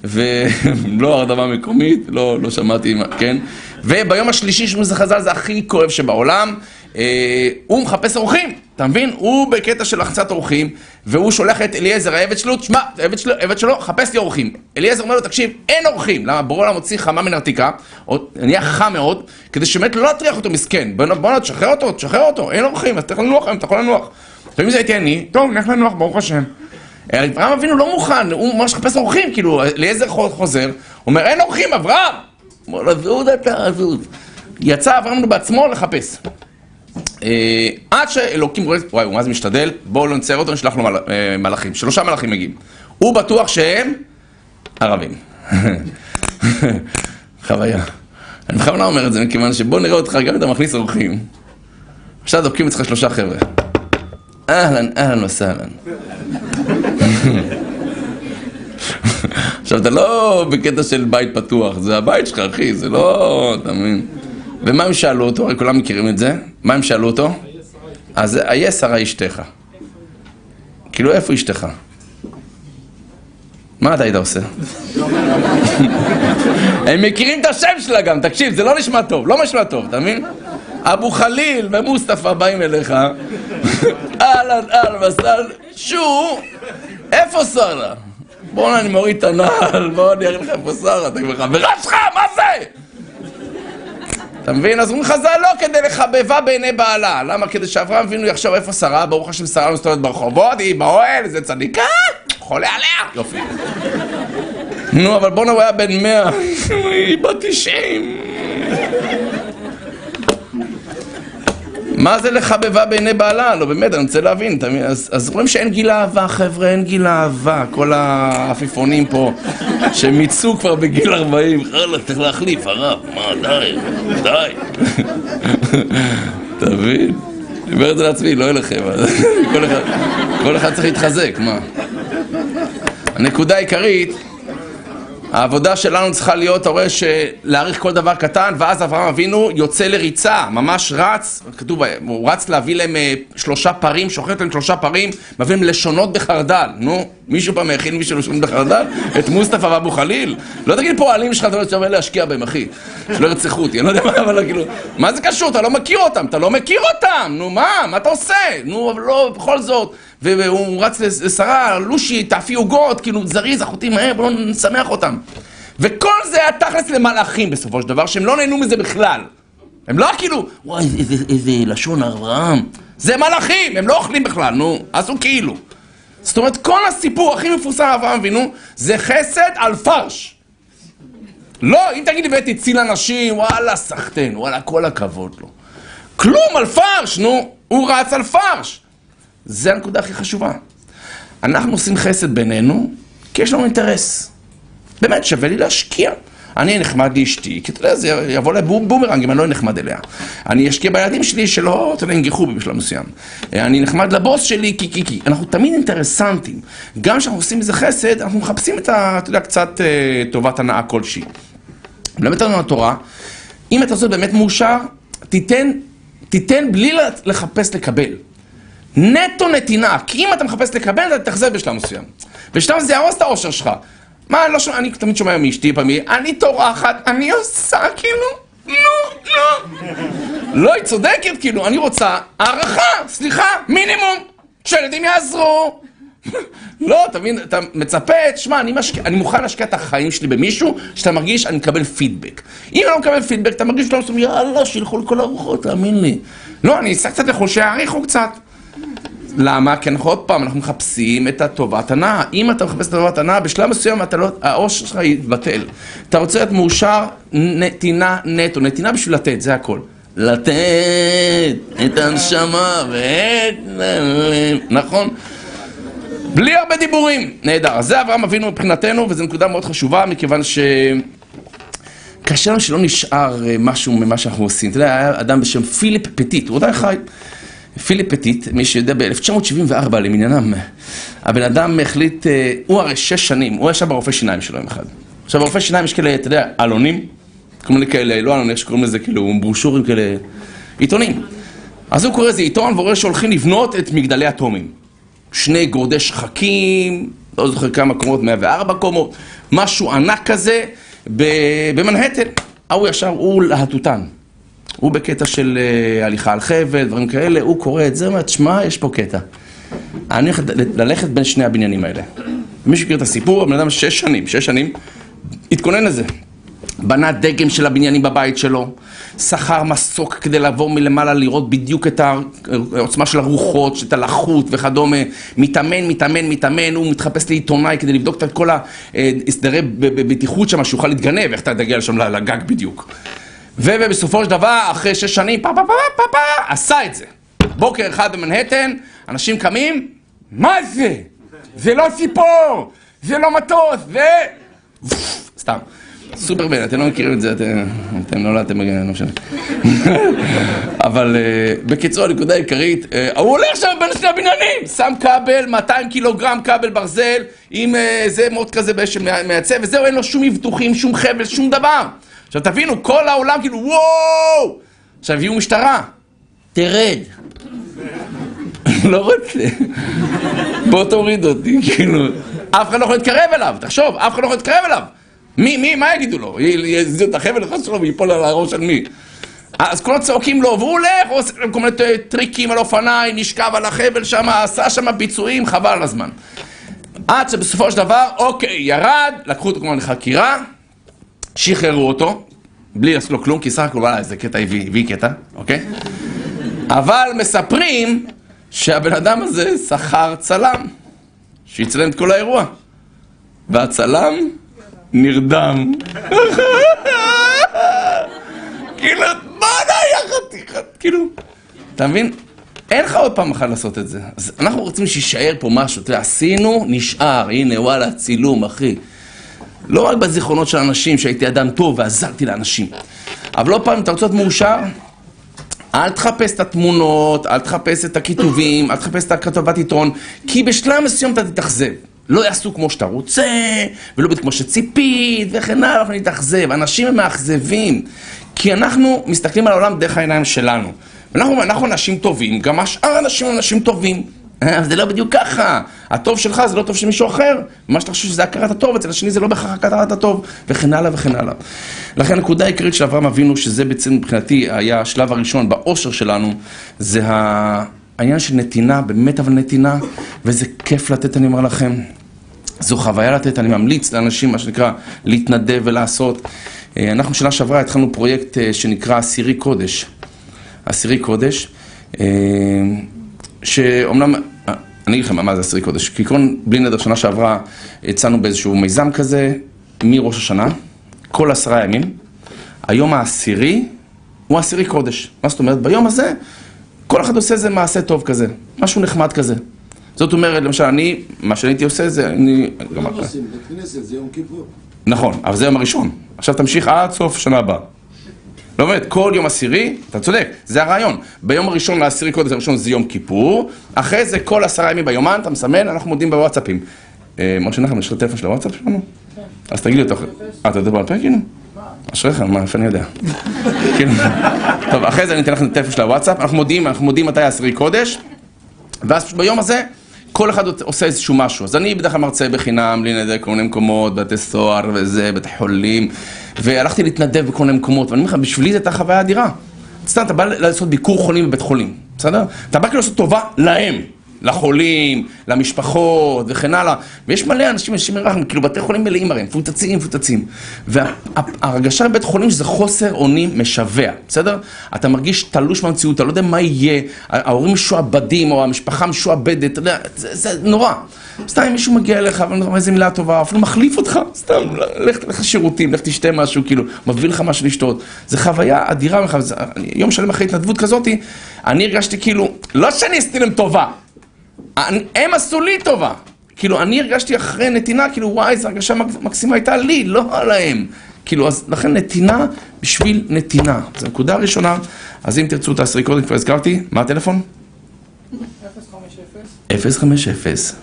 ולא הרדמה מקומית, לא, לא שמעתי, כן? וביום השלישי שהוא חז"ל זה הכי כואב שבעולם. אה, הוא מחפש אורחים, אתה מבין? הוא בקטע של החצת אורחים, והוא שולח את אליעזר, העבד שלו, תשמע, העבד שלו, שלו, חפש לי אורחים. אליעזר אומר לו, תקשיב, אין אורחים. למה? בורא עולם מוציא חמה מנרתיקה, או נהיה חם מאוד, כדי שבאמת לא להטריח אותו מסכן. בוא נא, תשחרר אותו, תשחרר אותו, אין אורחים, אז תלך לנוח היום, אתה יכול לנוח. לפעמים זה הייתי אני, טוב, נלך לנוח, ברוך השם. אברהם אבינו לא מוכן, הוא ממש מחפש אורחים, כאילו, אליעזר חוזר, אומר, אין אורחים, אברהם! הוא אומר, עזוב אתה, עזוב. יצא אברהם בעצמו לחפש. אה, עד שאלוקים רואה, וואי, הוא מה זה משתדל, בואו לא נצייר אותו, נשלח לו אה, מלאכים. שלושה מלאכים מגיעים. הוא בטוח שהם ערבים. חוויה. אני בכוונה אומר את זה, מכיוון שבוא נראה אותך, גם אם אתה מכניס אורחים. עכשיו דופקים אצלך שלושה חבר'ה. אהלן, אהלן וסהלן. עכשיו, אתה לא בקטע של בית פתוח, זה הבית שלך, אחי, זה לא, אתה מבין? ומה הם שאלו אותו? הרי כולם מכירים את זה. מה הם שאלו אותו? אז איה שרה אשתך. כאילו, איפה אשתך? מה אתה היית עושה? הם מכירים את השם שלה גם, תקשיב, זה לא נשמע טוב, לא נשמע טוב, אתה מבין? אבו חליל ומוסטפא באים אליך, אהלן, אהלן וסהלן, שו, איפה שרה? בואנה, אני מוריד את הנעל, בוא אני אראה לך איפה שרה, אתה כבר חברה שלך, מה זה? אתה מבין? אז אומרים חז"ל לא כדי לחבבה בעיני בעלה. למה? כדי שאברהם אבינו יחשוב איפה שרה, ברוך השם שרה מסתובבת ברחובות, היא באוהל, איזה צדיקה, חולה עליה, יופי. נו, אבל בואנה הוא היה בן מאה, היא בת תשעים. מה זה לחבבה בעיני בעלה? לא, באמת, אני רוצה להבין. אתה מבין? אז, אז רואים שאין גיל אהבה, חבר'ה, אין גיל אהבה. כל העפיפונים פה, שהם יצאו כבר בגיל 40, חלאס, צריך להחליף, הרב, מה, די, די. אתה מבין? אני אומר את זה לעצמי, לא אליכם. כל אחד, כל אחד צריך להתחזק, מה? הנקודה העיקרית, העבודה שלנו צריכה להיות, אתה רואה, להעריך כל דבר קטן, ואז אברהם אבינו יוצא לריצה, ממש רץ, כתוב, הוא רץ להביא להם אה, שלושה פרים, שוחט להם שלושה פרים, מביא להם לשונות בחרדל. נו, מישהו פעם הכין מישהו לשונות בחרדל? את מוסטפא ואבו חליל? לא תגיד פה העלים שלך, אתה לא שווה להשקיע בהם, אחי. שלא ירצחו אותי, אני לא יודע מה, אבל כאילו, מה זה קשור? אתה לא מכיר אותם, אתה לא מכיר אותם! נו, מה? מה אתה עושה? נו, אבל לא, בכל זאת. והוא רץ לשרה, לושי, תאפי עוגות, כאילו זריז, אחותי מהר, בואו נשמח אותם. וכל זה היה תכלס למלאכים בסופו של דבר, שהם לא נהנו מזה בכלל. הם לא כאילו, וואי, איזה, איזה לשון אברהם. זה מלאכים, הם לא אוכלים בכלל, נו, עשו כאילו. זאת אומרת, כל הסיפור הכי מפורסם אברהם אבינו, זה חסד על פרש. לא, אם תגיד לי ואתי ציל אנשים, וואלה, סחטיין, וואלה, כל הכבוד לו. כלום על פרש, נו, הוא רץ על פרש. זה הנקודה הכי חשובה. אנחנו עושים חסד בינינו, כי יש לנו אינטרס. באמת, שווה לי להשקיע. אני נחמד לאשתי, כי אתה יודע, זה יבוא לה בומרנג אם אני לא נחמד אליה. אני אשקיע בילדים שלי שלא, אתה יודע, ינגחו בי בשלב מסוים. אני נחמד לבוס שלי, כי, כי, כי. אנחנו תמיד אינטרסנטים. גם כשאנחנו עושים איזה חסד, אנחנו מחפשים את ה... אתה יודע, קצת אה, טובת הנאה כלשהי. מלמד לנו התורה, אם אתה עושה באמת מאושר, תיתן, תיתן בלי לחפש לקבל. נטו נתינה, כי אם אתה מחפש לקבל, אתה תחזר בשלב מסוים. בשלב זה יהרוס את האושר שלך. מה, אני לא שומע, אני תמיד שומע מאשתי פעמי, אני טורחת, אני עושה כאילו, נו, נו. לא, היא צודקת, כאילו, אני רוצה הערכה, סליחה, מינימום, שהילדים יעזרו. לא, אתה מבין, אתה מצפה, תשמע, אני, משקיע, אני מוכן להשקיע את החיים שלי במישהו שאתה מרגיש, אני מקבל פידבק. אם אני לא מקבל פידבק, אתה מרגיש שאתה עושה, יאללה, שילכו לכל הרוחות, תאמין לי. לא, אני אעשה קצת לחוש, שיעריכו קצת. למה? כי אנחנו עוד פעם, אנחנו מחפשים את הטובת הנאה. אם אתה מחפש את הטובת הנאה, בשלב מסוים לא, העושר שלך יתבטל. אתה רוצה להיות מאושר, נתינה נטו, נתינה בשביל לתת, זה הכל. לתת את הנשמה ואת... נכון? בלי הרבה דיבורים. נהדר. זה אברהם אבינו מבחינתנו, וזו נקודה מאוד חשובה, מכיוון ש... קשה לנו שלא נשאר משהו ממה שאנחנו עושים. אתה יודע, היה אדם בשם פיליפ פטיט, הוא עדיין חי. פיליפ פטיט, מי שיודע, ב-1974 למניינם, הבן אדם החליט, אה, הוא הרי שש שנים, הוא ישב ברופא שיניים שלו יום אחד. עכשיו ברופא שיניים יש כאלה, אתה יודע, עלונים, כל מיני כאלה, לא עלונים, איך שקוראים לזה, כאילו ברושורים כאלה, עיתונים. אז הוא קורא איזה עיתון ורואה שהולכים לבנות את מגדלי אטומים. שני גורדי שחקים, לא זוכר כמה קומות, 104 קומות, משהו ענק כזה, במנהטן. ההוא ישר, הוא להטוטן. הוא בקטע של uh, הליכה על חבל, דברים כאלה, הוא קורא את זה, אומר, תשמע, יש פה קטע. אני הולך ללכת בין שני הבניינים האלה. מי שמכיר את הסיפור, הבן אדם שש שנים, שש שנים, התכונן לזה. בנה דגם של הבניינים בבית שלו, שכר מסוק כדי לעבור מלמעלה לראות בדיוק את העוצמה של הרוחות, את הלחות וכדומה, מתאמן, מתאמן, מתאמן, הוא מתחפש לעיתונאי כדי לבדוק את כל ההסדרי אה, בטיחות שם, שיוכל להתגנב, איך אתה תגיע לשם לגג בדיוק. ובסופו של דבר, אחרי שש שנים, פה פה פה פה פה, עשה את זה. בוקר אחד במנהטן, אנשים קמים, מה זה? זה לא ציפור, זה לא מטוס, ו... סתם. סופרמן, אתם לא מכירים את זה, אתם, נולדתם, לא משנה. אבל uh, בקיצור, הנקודה העיקרית, uh, הוא הולך שם בין שני הבניינים, שם כבל, 200 קילוגרם כבל ברזל, עם איזה uh, מוט כזה שמייצב, וזהו, אין לו שום מבטוחים, שום חבל, שום דבר. עכשיו תבינו, כל העולם כאילו, וואו! עכשיו הביאו משטרה, תרד. לא רוצה. בוא תוריד אותי, כאילו. אף אחד לא יכול להתקרב אליו, תחשוב, אף אחד לא יכול להתקרב אליו. מי, מי, מה יגידו לו? יזיזו את החבל אחד שלו ויפול על הראש של מי? אז כולם צועקים לו, והוא הולך, הוא עושה כל מיני טריקים על אופניים, נשכב על החבל שם, עשה שם ביצועים, חבל על הזמן. עד שבסופו של דבר, אוקיי, ירד, לקחו אותו כמובן לחקירה, שחררו אותו, בלי לעשות לו כלום, כי סך הכל, וואלה, איזה קטע הביא, הביא קטע, אוקיי? אבל מספרים שהבן אדם הזה שכר צלם, שיצלם את כל האירוע. והצלם נרדם. כאילו, מה היה חתיכת, כאילו... אתה מבין? אין לך עוד פעם אחת לעשות את זה. אז אנחנו רוצים שיישאר פה משהו, אתה יודע, עשינו, נשאר, הנה, וואלה, צילום, אחי. לא רק בזיכרונות של אנשים שהייתי אדם טוב ועזרתי לאנשים. אבל לא פעם, אם אתה רוצה להיות מאושר, אל תחפש את התמונות, אל תחפש את הכיתובים, אל תחפש את הכתובת עיתון, כי בשלב מסוים אתה תתאכזב. לא יעשו כמו שאתה רוצה, ולא בדיוק כמו שציפית, וכן הלאה, אנחנו נתאכזב. אנשים הם מאכזבים, כי אנחנו מסתכלים על העולם דרך העיניים שלנו. אנחנו, אנחנו אנשים טובים, גם השאר אנשים הם אנשים טובים. אה, זה לא בדיוק ככה. הטוב שלך זה לא טוב של מישהו אחר. מה שאתה חושב שזה הכרת הטוב, אצל השני זה לא בהכרח הכרת הטוב, וכן הלאה וכן הלאה. לכן הנקודה העיקרית של אברהם אבינו, שזה בעצם מבחינתי היה השלב הראשון באושר שלנו, זה העניין של נתינה, באמת אבל נתינה, וזה כיף לתת, אני אומר לכם. זו חוויה לתת, אני ממליץ לאנשים, מה שנקרא, להתנדב ולעשות. אה, אנחנו שנה שעברה התחלנו פרויקט אה, שנקרא אסירי קודש. אסירי קודש, אה, שאומנם, אני אגיד לכם מה זה אסירי קודש. כעיקרון, בלי נדר, שנה שעברה יצאנו באיזשהו מיזם כזה, מראש השנה, כל עשרה ימים. היום העשירי הוא אסירי קודש. מה זאת אומרת? ביום הזה, כל אחד עושה איזה מעשה טוב כזה, משהו נחמד כזה. זאת אומרת, למשל, אני, מה שאני הייתי עושה זה, אני... גם- מה עושים? בית כנסת זה יום כיפור. נכון, אבל זה היום הראשון. עכשיו תמשיך עד סוף שנה הבאה. לא באמת, כל יום עשירי, אתה צודק, זה הרעיון. ביום הראשון לעשירי קודש הראשון זה יום כיפור, אחרי זה כל עשרה ימים ביומן, אתה מסמן, אנחנו מודיעים בוואטסאפים. אה, משה נחמן, יש לך טלפון של הוואטסאפ שלנו? אז תגיד לי אותו. אה, אתה יודע בעל פה כאילו? אשריך, מה, איפה אני יודע? כאילו, טוב, אחרי זה אני אתן לכם את הטלפון של הוואטסאפ, אנחנו מודיעים, אנחנו מודיעים מתי העשירי קודש, ואז ביום הזה, כל אחד עושה איזשהו משהו. אז אני בדרך כלל מרצה בחינם, בלי נדר, כל מיני מקומות, בתי סוהר וזה, בתי חולים, והלכתי להתנדב בכל מיני מקומות, ואני אומר לך, בשבילי זו הייתה חוויה אדירה. סתם, אתה בא לעשות ביקור חולים בבית חולים, בסדר? אתה בא כאילו לעשות טובה להם. לחולים, למשפחות וכן הלאה. ויש מלא אנשים, אנשים מרחם, כאילו בתי חולים מלאים הרי, מפוצצים, מפוצצים. וההרגשה בבית חולים שזה חוסר אונים משווע, בסדר? אתה מרגיש תלוש מהמציאות, אתה לא יודע מה יהיה, ההורים משועבדים או המשפחה משועבדת, אתה יודע, זה, זה נורא. סתם אם מישהו מגיע אליך לך איזה מילה טובה, אפילו מחליף אותך, סתם, לך לשירותים, לך תשתה משהו, כאילו, מביא לך משהו לשתות. זה חוויה אדירה, ממך, יום שלם אחרי התנדבות כזאתי, אני הרגשתי כאילו, לא שאני עשיתי להם טובה, הם עשו לי טובה. כאילו, אני הרגשתי אחרי נתינה, כאילו, וואי, איזו הרגשה מק- מקסימה הייתה לי, לא להם. כאילו, אז לכן נתינה בשביל נתינה. זו נקודה ראשונה. אז אם תרצו תעשרי קודם, כבר הזכרתי, מה הטלפון? 050 050.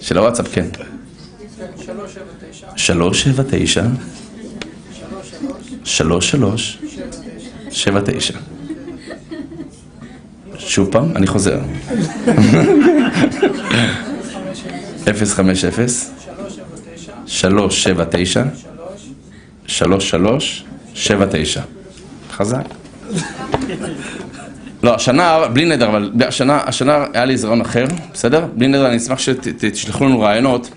של הוואטסאפ, כן. 379 379 33 79 שוב פעם, אני חוזר. 050 379 3379 חזק. לא, השנה, בלי נדר, אבל השנה, השנה היה לי איזה רעיון אחר, בסדר? בלי נדר, אני אשמח שתשלחו לנו רעיונות.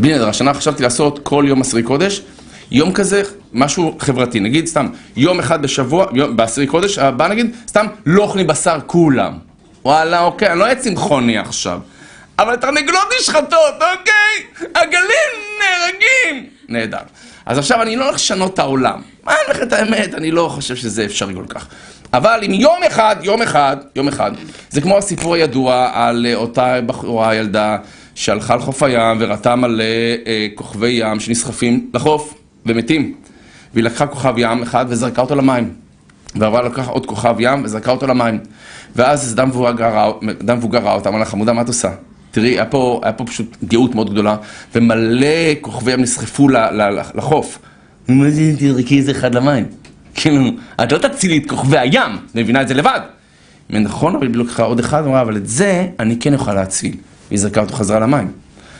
בלי נדר, השנה חשבתי לעשות כל יום עשירי קודש, יום כזה, משהו חברתי. נגיד סתם, יום אחד בשבוע, בעשירי קודש, הבא נגיד, סתם, לא אוכלים בשר כולם. וואלה, אוקיי, אני לא אהיה צמחוני עכשיו. אבל תרנגולות נשחטות, אוקיי? עגלים נהרגים! נהדר. אז עכשיו אני לא הולך לשנות את העולם. מה אני אומר את האמת? אני לא חושב שזה אפשרי כל כך. אבל אם יום אחד, יום אחד, יום אחד, זה כמו הסיפור הידוע על אה, אותה בחורה, ילדה, שהלכה לחוף הים וראתה מלא אה, כוכבי ים שנסחפים לחוף ומתים. והיא לקחה כוכב ים אחד וזרקה אותו למים. ועברה לקחה עוד כוכב ים וזרקה אותו למים. ואז אדם מבוגר ראה- אותה, אמר לה, חמודה, מה את עושה? תראי, היה פה, היה פה פשוט גאות מאוד גדולה, ומלא כוכבי ים נסחפו ל- ל- לחוף. מה זה, תזרקי איזה אחד למים. כאילו, את לא תצילי את כוכבי הים, את מבינה את זה לבד. היא נכון, אבל היא לקחה עוד אחד, אמרה, אבל את זה אני כן יכולה להציל. והיא זרקה אותו חזרה למים.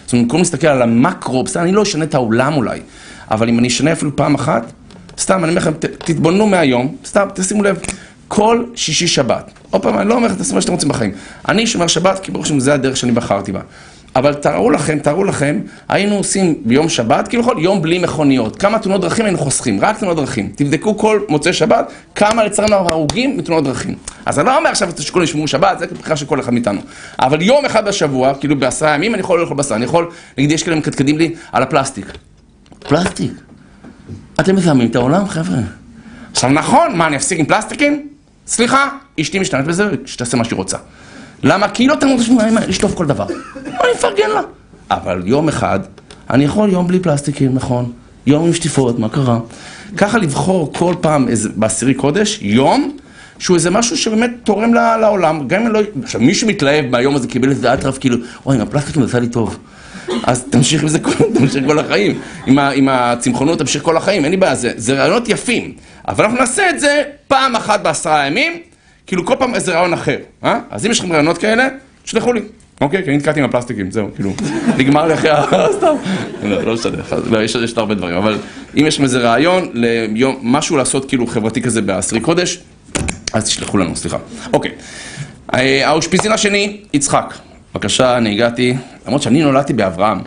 זאת אומרת, במקום להסתכל על המקרו, בסדר, אני לא אשנה את העולם אולי, אבל אם אני אשנה אפילו פעם אחת, סתם, אני אומר לכם, תתבוננו מהיום, סתם, תשימו לב, כל שישי שבת. עוד פעם, אני לא אומר לכם, תעשו מה שאתם רוצים בחיים. אני שומר שבת, כי ברוך השם, זה הדרך שאני בחרתי בה. אבל תארו לכם, תארו לכם, היינו עושים ביום שבת, כביכול יום בלי מכוניות. כמה תאונות דרכים היינו חוסכים? רק תאונות דרכים. תבדקו כל מוצאי שבת, כמה לצערנו הרוגים בתאונות דרכים. אז אני לא אומר עכשיו שכולם ישמרו שבת, זה בחירה של כל אחד מאיתנו. אבל יום אחד בשבוע, כאילו בעשרה ימים, אני יכול לאכול בשר. אני יכול, נגיד, יש כאלה מקדקדים לי על הפלסטיק. פלסטיק. אתם מזהמים את העולם, חבר'ה. עכשיו נכון, מה, אני אפסיק עם פלסטיקים? סליחה, אשתי משתמשת בזה, שתעשה מה שהיא רוצה. למה? כי היא לא תמות לשטוף כל דבר. אני מפרגן לה. אבל יום אחד, אני יכול יום בלי פלסטיקים, נכון. יום עם שטיפות, מה קרה? ככה לבחור כל פעם איזה, בעשירי קודש, יום, שהוא איזה משהו שבאמת תורם לעולם, גם אם לא... עכשיו, מי שמתלהב מהיום הזה קיבל איזה אטרף, כאילו, אוי, הפלסטיקים עשה לי טוב. אז תמשיך עם זה כל, תמשיך כל החיים. עם, ה, עם הצמחונות תמשיך כל החיים, אין לי בעיה, זה, זה רעיונות יפים. אבל אנחנו נעשה את זה פעם אחת בעשרה ימים, כאילו כל פעם איזה רעיון אחר. אה? אז אם יש לכם רעיונות כאלה, תשלחו לי. אוקיי, כי אני נתקעתי עם הפלסטיקים, זהו, כאילו, נגמר לי אחרי ה... סתם. לא, לא משנה, לא, יש עוד הרבה דברים, אבל אם יש לכם איזה רעיון ליום, משהו לעשות כאילו חברתי כזה בעשרי קודש, אז תשלחו לנו, סליחה. אוקיי. אה, האושפיזין השני, יצחק. בבקשה, אני הגעתי, למרות שאני נולדתי באברהם.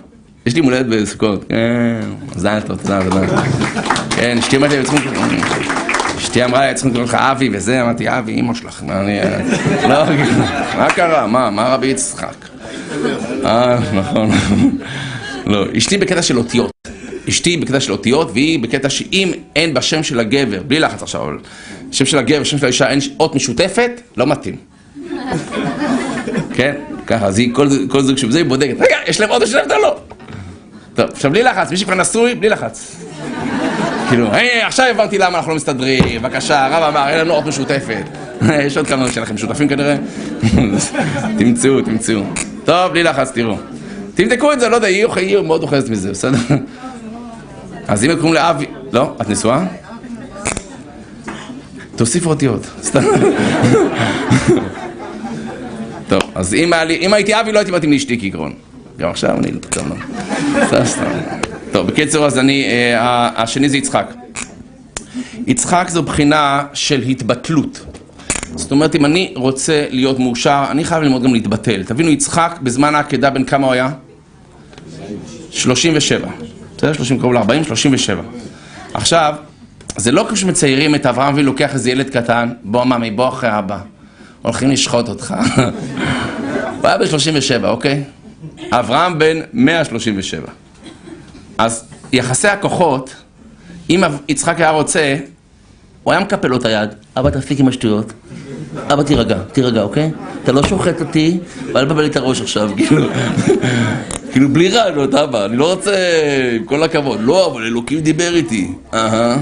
יש לי מולדת בסוכות. כן, מזל טוב, תודה, תודה. כן, אשתי אמרת לי. אשתי אמרה לי, צריכים לקרוא לך אבי וזה, אמרתי, אבי, אימא שלך, מה אני... לא, מה קרה? מה, מה רבי יצחק? אה, נכון. לא, אשתי בקטע של אותיות. אשתי בקטע של אותיות, והיא בקטע שאם אין בשם של הגבר, בלי לחץ עכשיו, אבל שם של הגבר, שם של האישה, אין אות משותפת, לא מתאים. כן? ככה, אז היא, כל, כל זוג שבזה, היא בודקת, רגע, יש להם משותפת או לא? טוב, עכשיו בלי לחץ, מי שכבר נשוי, בלי לחץ. כאילו, היי, עכשיו הבנתי למה אנחנו לא מסתדרים, בבקשה, הרב אמר, אין לנו אות משותפת. יש עוד כמה שלכם שותפים כנראה? תמצאו, תמצאו. טוב, בלי לחץ, תראו. תבדקו את זה, לא יודע, היא היא מאוד אוחזת מזה, בסדר? אז אם קוראים לאבי... לא? את נשואה? תוסיפו אותיות, סתם. טוב, אז אם, לי, אם הייתי אבי לא הייתי מתאים לאשתי כעקרון. גם עכשיו אני... טוב, לא. סתם. טוב, בקיצור, אז אני... אה, השני זה יצחק. יצחק זו בחינה של התבטלות. זאת אומרת, אם אני רוצה להיות מאושר, אני חייב ללמוד גם להתבטל. תבינו, יצחק בזמן העקדה בין כמה הוא היה? 37. בסדר? 30 קרוב ל-40, 37. עכשיו, זה לא כמו שמציירים את אברהם אבינו לוקח איזה ילד קטן, בוא ממי, בוא אחרי אבא. הולכים לשחוט אותך. הוא היה בן 37, אוקיי? אברהם בן 137. אז יחסי הכוחות, אם יצחק היה רוצה, הוא היה מקפל לו את היד, אבא תפסיק עם השטויות, אבא תירגע, תירגע, אוקיי? אתה לא שוחט אותי, ואל תבלבל לי את הראש עכשיו, כאילו, כאילו בלי רעיונות, אבא, אני לא רוצה, עם כל הכבוד, לא, אבל אלוקים דיבר איתי, אהה,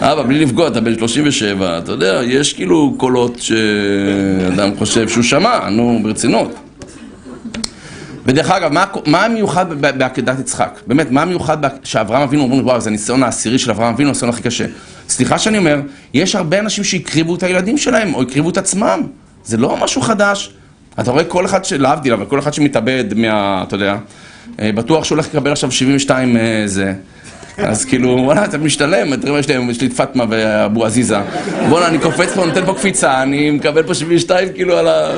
אבא, בלי לפגוע, אתה בן 37, אתה יודע, יש כאילו קולות שאדם חושב שהוא שמע, נו, ברצינות. ודרך אגב, מה, מה המיוחד בעקדת יצחק? באמת, מה המיוחד שאברהם אבינו אומרים, וואו, זה הניסיון העשירי של אברהם אבינו, הניסיון הכי קשה. סליחה שאני אומר, יש הרבה אנשים שהקריבו את הילדים שלהם, או הקריבו את עצמם. זה לא משהו חדש. אתה רואה כל אחד, להבדיל, אבל כל אחד שמתאבד מה... אתה יודע, אה, בטוח שהוא הולך לקבל עכשיו 72 אה, זה. אז כאילו, וואלה, זה משתלם, תראה יש לי, יש לי את פאטמה ואבו עזיזה. בואנה, אני קופץ פה, נותן פה קפיצה, אני מקבל פה 72 כאילו על ה...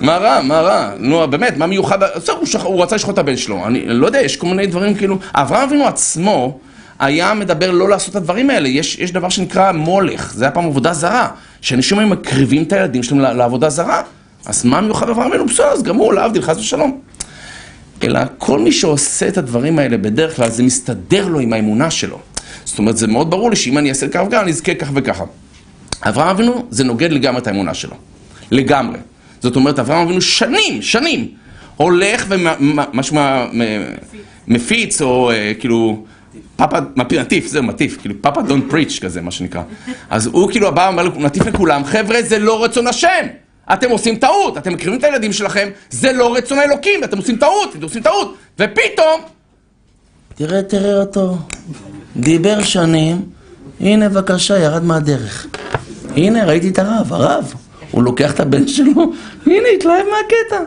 מה רע, מה רע? נו, באמת, מה מיוחד? בסדר, הוא. הוא רצה לשחוט את הבן שלו. אני לא יודע, יש כל מיני דברים כאילו... אברהם אבינו עצמו היה מדבר לא לעשות את הדברים האלה. יש, יש דבר שנקרא מולך, זה היה פעם עבודה זרה. שאנשים היו מקריבים את הילדים שלהם לעבודה זרה. אז מה מיוחד באברהם אבינו? בסדר, אז גמור, להבדיל, חס ושלום. אלא כל מי שעושה את הדברים האלה בדרך כלל זה מסתדר לו עם האמונה שלו. זאת אומרת, זה מאוד ברור לי שאם אני אעשה כך וכך, אני אזכה כך וככה. אברהם אבינו זה נוגד לגמרי את האמונה שלו. לגמרי. זאת אומרת, אברהם אבינו שנים, שנים, הולך ומשהו מפיץ, או אה, כאילו, פאפה, מטיף, זהו, מטיף, כאילו, פאפה דון פריץ' כזה, מה שנקרא. אז הוא כאילו בא ומטיף לכולם, חבר'ה, זה לא רצון השם. אתם עושים טעות, אתם מקריבים את הילדים שלכם, זה לא רצון האלוקים, אתם עושים טעות, אתם עושים טעות, ופתאום... תראה, תראה אותו, דיבר שנים, הנה בבקשה, ירד מהדרך. הנה, ראיתי את הרב, הרב, הוא לוקח את הבן שלו, הנה, התלהב מהקטע.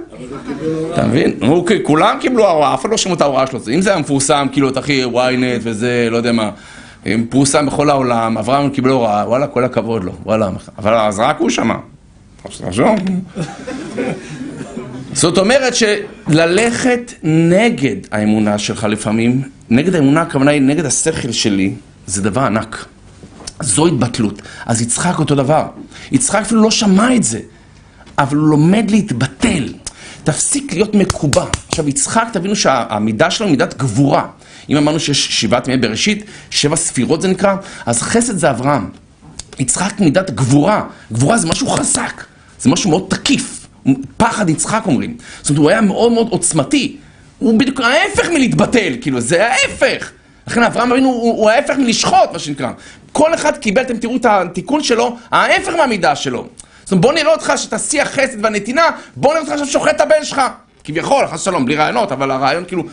אתה מבין? כי כולם קיבלו הוראה, אף אחד לא שמעו את ההוראה שלו. אם זה היה מפורסם, כאילו, את הכי ynet וזה, לא יודע מה, פורסם בכל העולם, אברהם קיבל הוראה, וואלה, כל הכבוד לו, וואלה, אבל אז רק הוא שמע. זאת אומרת שללכת נגד האמונה שלך לפעמים, נגד האמונה הכוונה היא נגד השכל שלי, זה דבר ענק. זו התבטלות. אז יצחק אותו דבר. יצחק אפילו לא שמע את זה, אבל הוא לומד להתבטל. תפסיק להיות מקובע. עכשיו, יצחק, תבינו שהמידה שלו היא מידת גבורה. אם אמרנו שיש שבעת ימי בראשית, שבע ספירות זה נקרא, אז חסד זה אברהם. יצחק מידת גבורה. גבורה זה משהו חזק, זה משהו מאוד תקיף. פחד יצחק אומרים. זאת אומרת, הוא היה מאוד מאוד עוצמתי. הוא בדיוק ההפך מלהתבטל, כאילו, זה ההפך. לכן אברהם אבינו הוא, הוא ההפך מלשחוט, מה שנקרא. כל אחד קיבל, אתם תראו את התיקון שלו, ההפך מהמידה שלו. זאת אומרת, בוא נראה אותך שאתה שיא החסד והנתינה, בוא נראה אותך עכשיו שוחט את הבן שלך. כביכול, חס ושלום, בלי רעיונות, אבל הרעיון כאילו,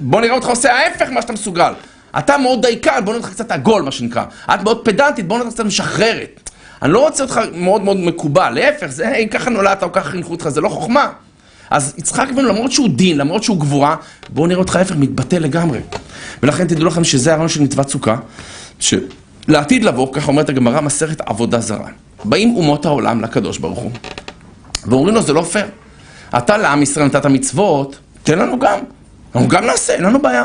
בוא נראה אותך עושה ההפך ממה שאתה מסוגל. אתה מאוד דייקן, בוא נראה אותך קצת עגול, מה שנקרא. את מאוד פדנטית, בוא נראה אותך קצת משחררת. אני לא רוצה אותך מאוד מאוד מקובל, להפך, זה אם ככה נולדת או ככה חינכו אותך, זה לא חוכמה. אז יצחק אבינו, למרות שהוא דין, למרות שהוא גבורה, בואו נראה אותך ההפך, מתבטא לגמרי. ולכן תדעו לכם שזה הרעיון של מצוות סוכה, שלעתיד לבוא, ככה אומרת הגמרא, מסכת עבודה זרה. באים אומות העולם לקדוש ברוך הוא, ואומרים לו, זה לא פייר. אתה לעם ישראל נתת מצוות, תן לנו גם. אנחנו גם נעשה, אין לנו בעיה.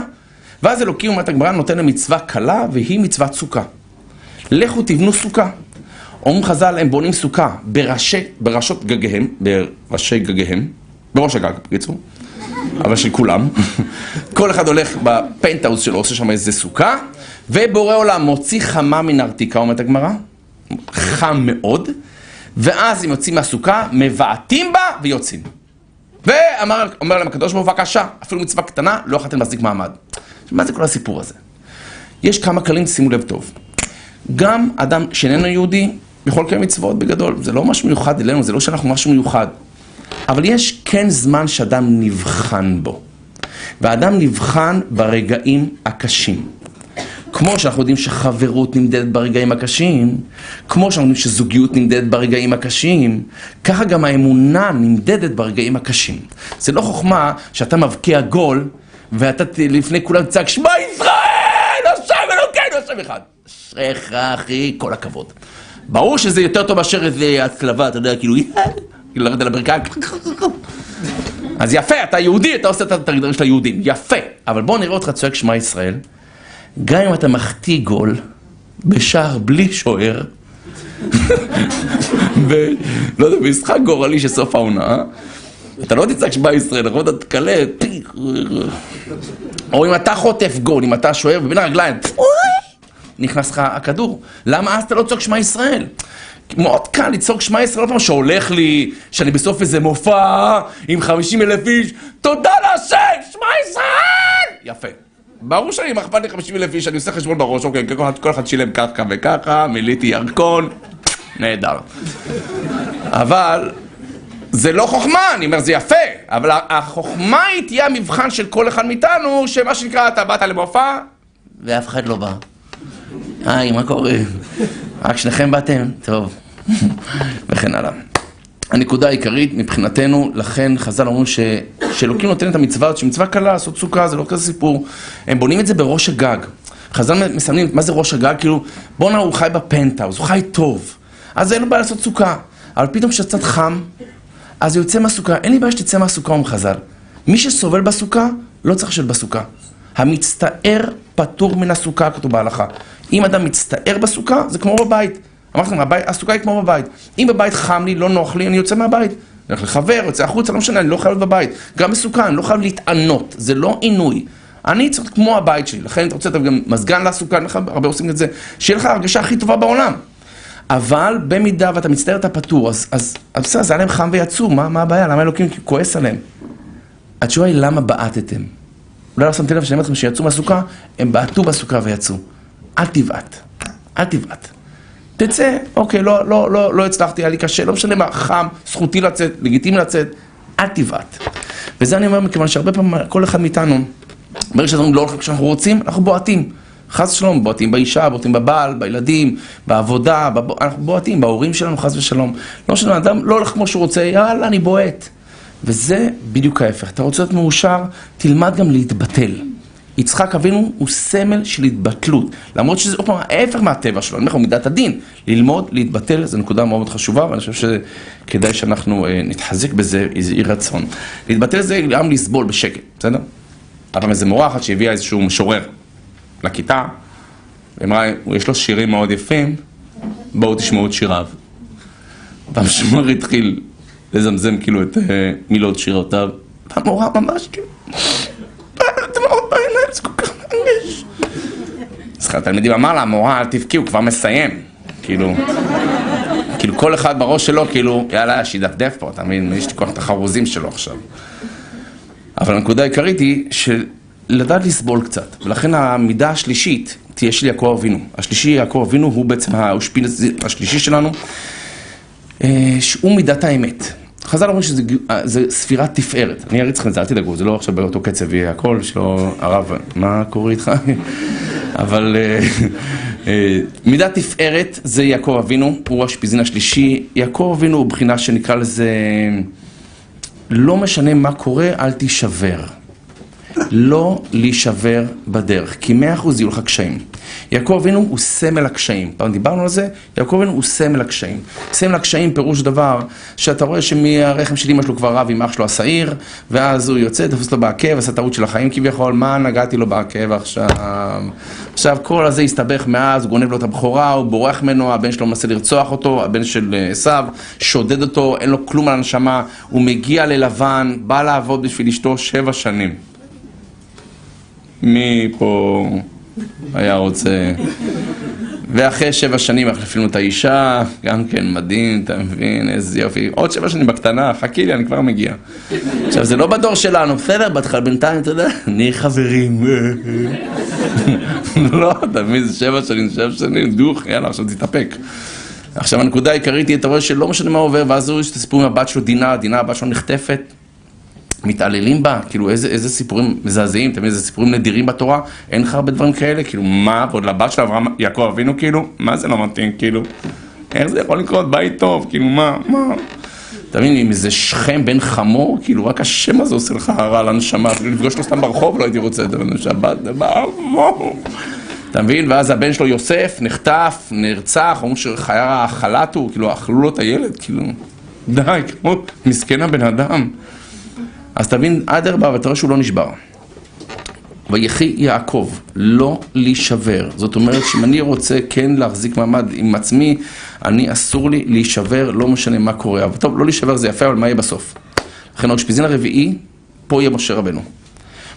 ואז אלוקים, אומרת הגמרא, נותן להם מצווה קלה, והיא מצוות סוכה. לכו תבנו סוכה. אומרים חז"ל, הם בונים סוכה בראשי, בראשות גגיהם, בראשי גגיהם, בראש הגג, בקיצור, אבל של כולם. כל אחד הולך בפנטהאוס שלו, עושה שם איזה סוכה, ובורא עולם מוציא חמה מן ארתיקה, אומרת הגמרא, חם מאוד, ואז הם יוצאים מהסוכה, מבעטים בה ויוצאים. ואומר להם הקדוש ברוך הוא, בבקשה, אפילו מצווה קטנה, לא יכולתם להחזיק מעמד. מה זה כל הסיפור הזה? יש כמה כללים, שימו לב טוב. גם אדם שאיננו יהודי יכול לקיים מצוות בגדול, זה לא משהו מיוחד אלינו, זה לא שאנחנו משהו מיוחד. אבל יש כן זמן שאדם נבחן בו. והאדם נבחן ברגעים הקשים. כמו שאנחנו יודעים שחברות נמדדת ברגעים הקשים, כמו שאנחנו יודעים שזוגיות נמדדת ברגעים הקשים, ככה גם האמונה נמדדת ברגעים הקשים. זה לא חוכמה שאתה מבקיע גול, ואתה לפני כולם תצעק, שמע ישראל, השם אלוקינו, השם אחד. אשריך, אחי, כל הכבוד. ברור שזה יותר טוב מאשר איזה הצלבה, אתה יודע, כאילו, כאילו לרדת על הברכיים. אז יפה, אתה יהודי, אתה עושה את התרגילים של היהודים, יפה. אבל בוא נראה אותך צועק שמע ישראל. גם אם אתה מחטיא גול בשער בלי שוער, לא יודע, במשחק גורלי של סוף העונה, אתה לא תצעק שמע ישראל, נכון? אתה תקלה, או אם אתה חוטף גול, אם אתה שוער ובין הרגליים, נכנס לך הכדור. למה אז אתה לא צועק שמע ישראל? מאוד קל לצעוק שמע ישראל, עוד פעם שהולך לי, שאני בסוף איזה מופע עם 50 אלף איש, תודה להשם, שמע ישראל! יפה. ברור שאני, מה אכפת לי 50 אלף איש, אני עושה חשבון בראש, אוקיי, כל אחד שילם ככה וככה, מילאתי ירקון, נהדר. אבל זה לא חוכמה, אני אומר, זה יפה, אבל החוכמה היא תהיה המבחן של כל אחד מאיתנו, שמה שנקרא, אתה באת למופע, ואף אחד לא בא. היי, מה קורה? רק שניכם באתם? טוב. וכן הלאה. הנקודה העיקרית מבחינתנו, לכן חז"ל אומרים שאלוקים נותן את המצווה הזאת, שמצווה קלה, לעשות סוכה, זה לא כזה סיפור. הם בונים את זה בראש הגג. חז"ל מסמנים, מה זה ראש הגג? כאילו, בואנה, הוא חי בפנטהאוז, הוא חי טוב. אז אין לו בעיה לעשות סוכה. אבל פתאום כשקצת חם, אז הוא יוצא מהסוכה. אין לי בעיה שתצא מהסוכה, אומרים חז"ל. מי שסובל בסוכה, לא צריך לשבת בסוכה. המצטער פטור מן הסוכה, כתוב בהלכה. אם אדם מצטער בסוכה, זה כמו בבית. אמרתי לכם, הסוכה היא כמו בבית. אם בבית חם לי, לא נוח לי, אני יוצא מהבית. אני הולך לחבר, יוצא החוצה, לא משנה, אני לא חייב להיות בבית. גם בסוכה, אני לא חייב להתענות, זה לא עינוי. אני צריך כמו הבית שלי, לכן אתה רוצה גם מזגן לסוכה, הרבה עושים את זה, שיהיה לך הרגשה הכי טובה בעולם. אבל במידה ואתה מצטער אתה פטור, אז, אז, בסדר, זה היה להם חם ויצאו, מה, מה הבעיה? למה אלוקים כועס עליהם? התשובה היא למה בעטתם? אולי לא שמתי לב שאני אומר לכם שיצאו מהסוכה, הם בעטו בסוכה ויצאו. אל תבעט, אל תבעט. תצא, אוקיי, לא, לא, לא, לא הצלחתי, היה לי קשה, לא משנה מה, חם, זכותי לצאת, לגיטימי לצאת, אל תבעט. וזה אני אומר מכיוון שהרבה פעמים כל אחד מאיתנו, ברגע שאנחנו לא הולכים כשאנחנו רוצים, אנחנו בועטים. חס ושלום, בועטים באישה, בועטים בבעל, בילדים, בעבודה, בב... אנחנו בועטים, בהורים שלנו, חס ושלום. לא משנה, אדם לא הולך כמו שהוא רוצה, יאללה, אני בועט. וזה בדיוק ההפך. אתה רוצה להיות מאושר, תלמד גם להתבטל. יצחק אבינו הוא סמל של התבטלות, למרות שזה עוד פעם ההפך מהטבע שלו, אני אומר לך, הוא מידת הדין, ללמוד, להתבטל, זו נקודה מאוד מאוד חשובה, ואני חושב שכדאי שאנחנו אה, נתחזק בזה, איזה אי רצון. להתבטל זה גם לסבול בשקט, בסדר? היה פעם איזה מורה אחת שהביאה איזשהו משורר לכיתה, ואמרה, יש לו שירים מאוד יפים, בואו תשמעו את שיריו. והמשורר התחיל לזמזם כאילו את אה, מילות שירותיו, והמורה ממש כאילו... דמעות בעיניים, זה כל כך מרגש. אז אחד התלמידים אמר לה, המורה, אל תבכי, הוא כבר מסיים. כאילו, כאילו כל אחד בראש שלו, כאילו, יאללה, שידפדף פה, אתה מבין? יש לי כוח את החרוזים שלו עכשיו. אבל הנקודה העיקרית היא של לדעת לסבול קצת, ולכן המידה השלישית תהיה של יעקב אבינו. השלישי, יעקב אבינו, הוא בעצם האושפינס השלישי שלנו, שהוא מידת האמת. חז"ל אומרים שזה אה, ספירת תפארת. אני אריץ לכם את זה, אל תדאגו, זה לא עכשיו באותו קצב יהיה הכל, שלא... הרב, מה קורה איתך? אבל אה, אה, מידת תפארת זה יעקב אבינו, הוא השפיזין השלישי. יעקב אבינו הוא בחינה שנקרא לזה, לא משנה מה קורה, אל תישבר. לא להישבר בדרך, כי מאה אחוז יהיו לך קשיים. יעקב אבינו הוא סמל הקשיים. פעם דיברנו על זה, יעקב אבינו הוא סמל הקשיים. סמל הקשיים פירוש דבר שאתה רואה שמהרחם של אמא שלו כבר רב עם אח שלו השעיר, ואז הוא יוצא, תפוס לו בעקב, עשה טעות של החיים כביכול, מה נגעתי לו בעקב עכשיו? עכשיו כל הזה הסתבך מאז, הוא גונב לו את הבכורה, הוא בורח ממנו, הבן שלו מנסה לרצוח אותו, הבן של אה, עשיו, שודד אותו, אין לו כלום על הנשמה, הוא מגיע ללבן, בא לעבוד בשביל אשתו שבע שנים. מי פה היה רוצה... ואחרי שבע שנים מחליפים את האישה, גם כן מדהים, אתה מבין, איזה יופי. עוד שבע שנים בקטנה, חכי לי, אני כבר מגיע. עכשיו, זה לא בדור שלנו, בסדר, בהתחלה, בינתיים, אתה יודע, נהיה חברים. לא, אתה מבין, זה שבע שנים, שבע שנים, דוך, יאללה, עכשיו תתאפק. עכשיו, הנקודה העיקרית היא, אתה רואה שלא משנה מה עובר, ואז הוא יש את הסיפור עם הבת שלו, דינה, דינה, הבת שלו נחטפת. מתעללים בה, כאילו איזה, איזה סיפורים מזעזעים, מבין, איזה סיפורים נדירים בתורה, אין לך הרבה דברים כאלה, כאילו מה, ועוד לבת של אברהם, יעקב אבינו, כאילו, מה זה לא מתאים, כאילו, איך זה יכול לקרות, בית טוב, כאילו, מה, מה, אתה מבין, עם איזה שכם בן חמור, כאילו, רק השם הזה עושה לך רע לנשמה, אפילו לפגוש אותו סתם ברחוב לא הייתי רוצה את זה, שבת, אתה מבין, ואז הבן שלו יוסף נחטף, נרצח, אומרים שחיה חלת הוא, כאילו, אכלו לו את הילד, כאילו, די, כמו מסכן הבן אדם. אז תבין, אדרבה, ואתה רואה שהוא לא נשבר. ויחי יעקב, לא להישבר. זאת אומרת שאם אני רוצה כן להחזיק מעמד עם עצמי, אני אסור לי להישבר, לא משנה מה קורה. אבל טוב, לא להישבר זה יפה, אבל מה יהיה בסוף? לכן האושפיזין הרביעי, פה יהיה משה רבנו.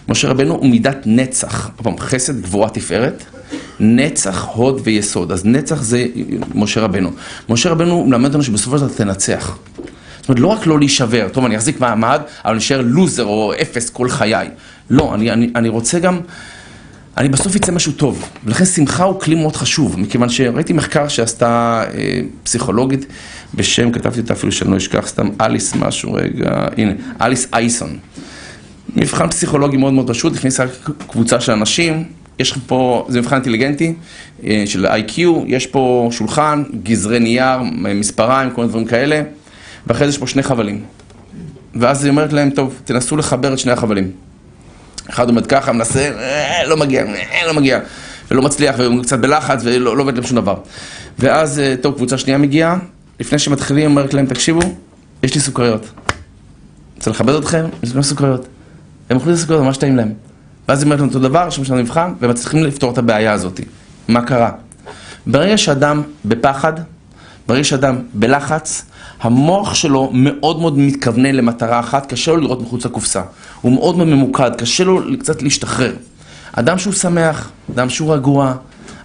משה רבנו הוא מידת נצח, פעם, חסד, גבורה, תפארת, נצח, הוד ויסוד. אז נצח זה משה רבנו. משה רבנו מלמד אותנו שבסופו של דבר תנצח. זאת אומרת, לא רק לא להישבר, טוב, אני אחזיק מעמד, אבל נשאר לוזר או אפס כל חיי. לא, אני, אני, אני רוצה גם, אני בסוף יצא משהו טוב. ולכן שמחה הוא כלי מאוד חשוב, מכיוון שראיתי מחקר שעשתה אה, פסיכולוגית בשם, כתבתי אותה אפילו שאני לא אשכח, סתם אליס משהו, רגע, הנה, אליס אייסון. מבחן פסיכולוגי מאוד מאוד פשוט, הכניסה קבוצה של אנשים, יש לך פה, זה מבחן אינטליגנטי אה, של IQ, יש פה שולחן, גזרי נייר, מספריים, כל מיני דברים כאלה. ואחרי זה יש פה שני חבלים. ואז היא אומרת להם, טוב, תנסו לחבר את שני החבלים. אחד עומד ככה, מנסה, אה, לא מגיע, אה, לא מגיע, ולא מצליח, והוא קצת בלחץ, ולא לא עובד להם שום דבר. ואז, אה, טוב, קבוצה שנייה מגיעה, לפני שמתחילים, אומרת להם, תקשיבו, יש לי סוכריות. רוצה לכבד אתכם? יש לי סוכריות. הם אוכלים סוכריות, ממש טעים להם. ואז היא אומרת להם אותו דבר, שם שלנו מבחן, ומצליחים לפתור את הבעיה הזאת. מה קרה? ברגע שאדם בפחד, ברגע שאדם בלחץ, המוח שלו מאוד מאוד מתכוונן למטרה אחת, קשה לו לראות מחוץ לקופסה. הוא מאוד מאוד ממוקד, קשה לו קצת להשתחרר. אדם שהוא שמח, אדם שהוא רגוע,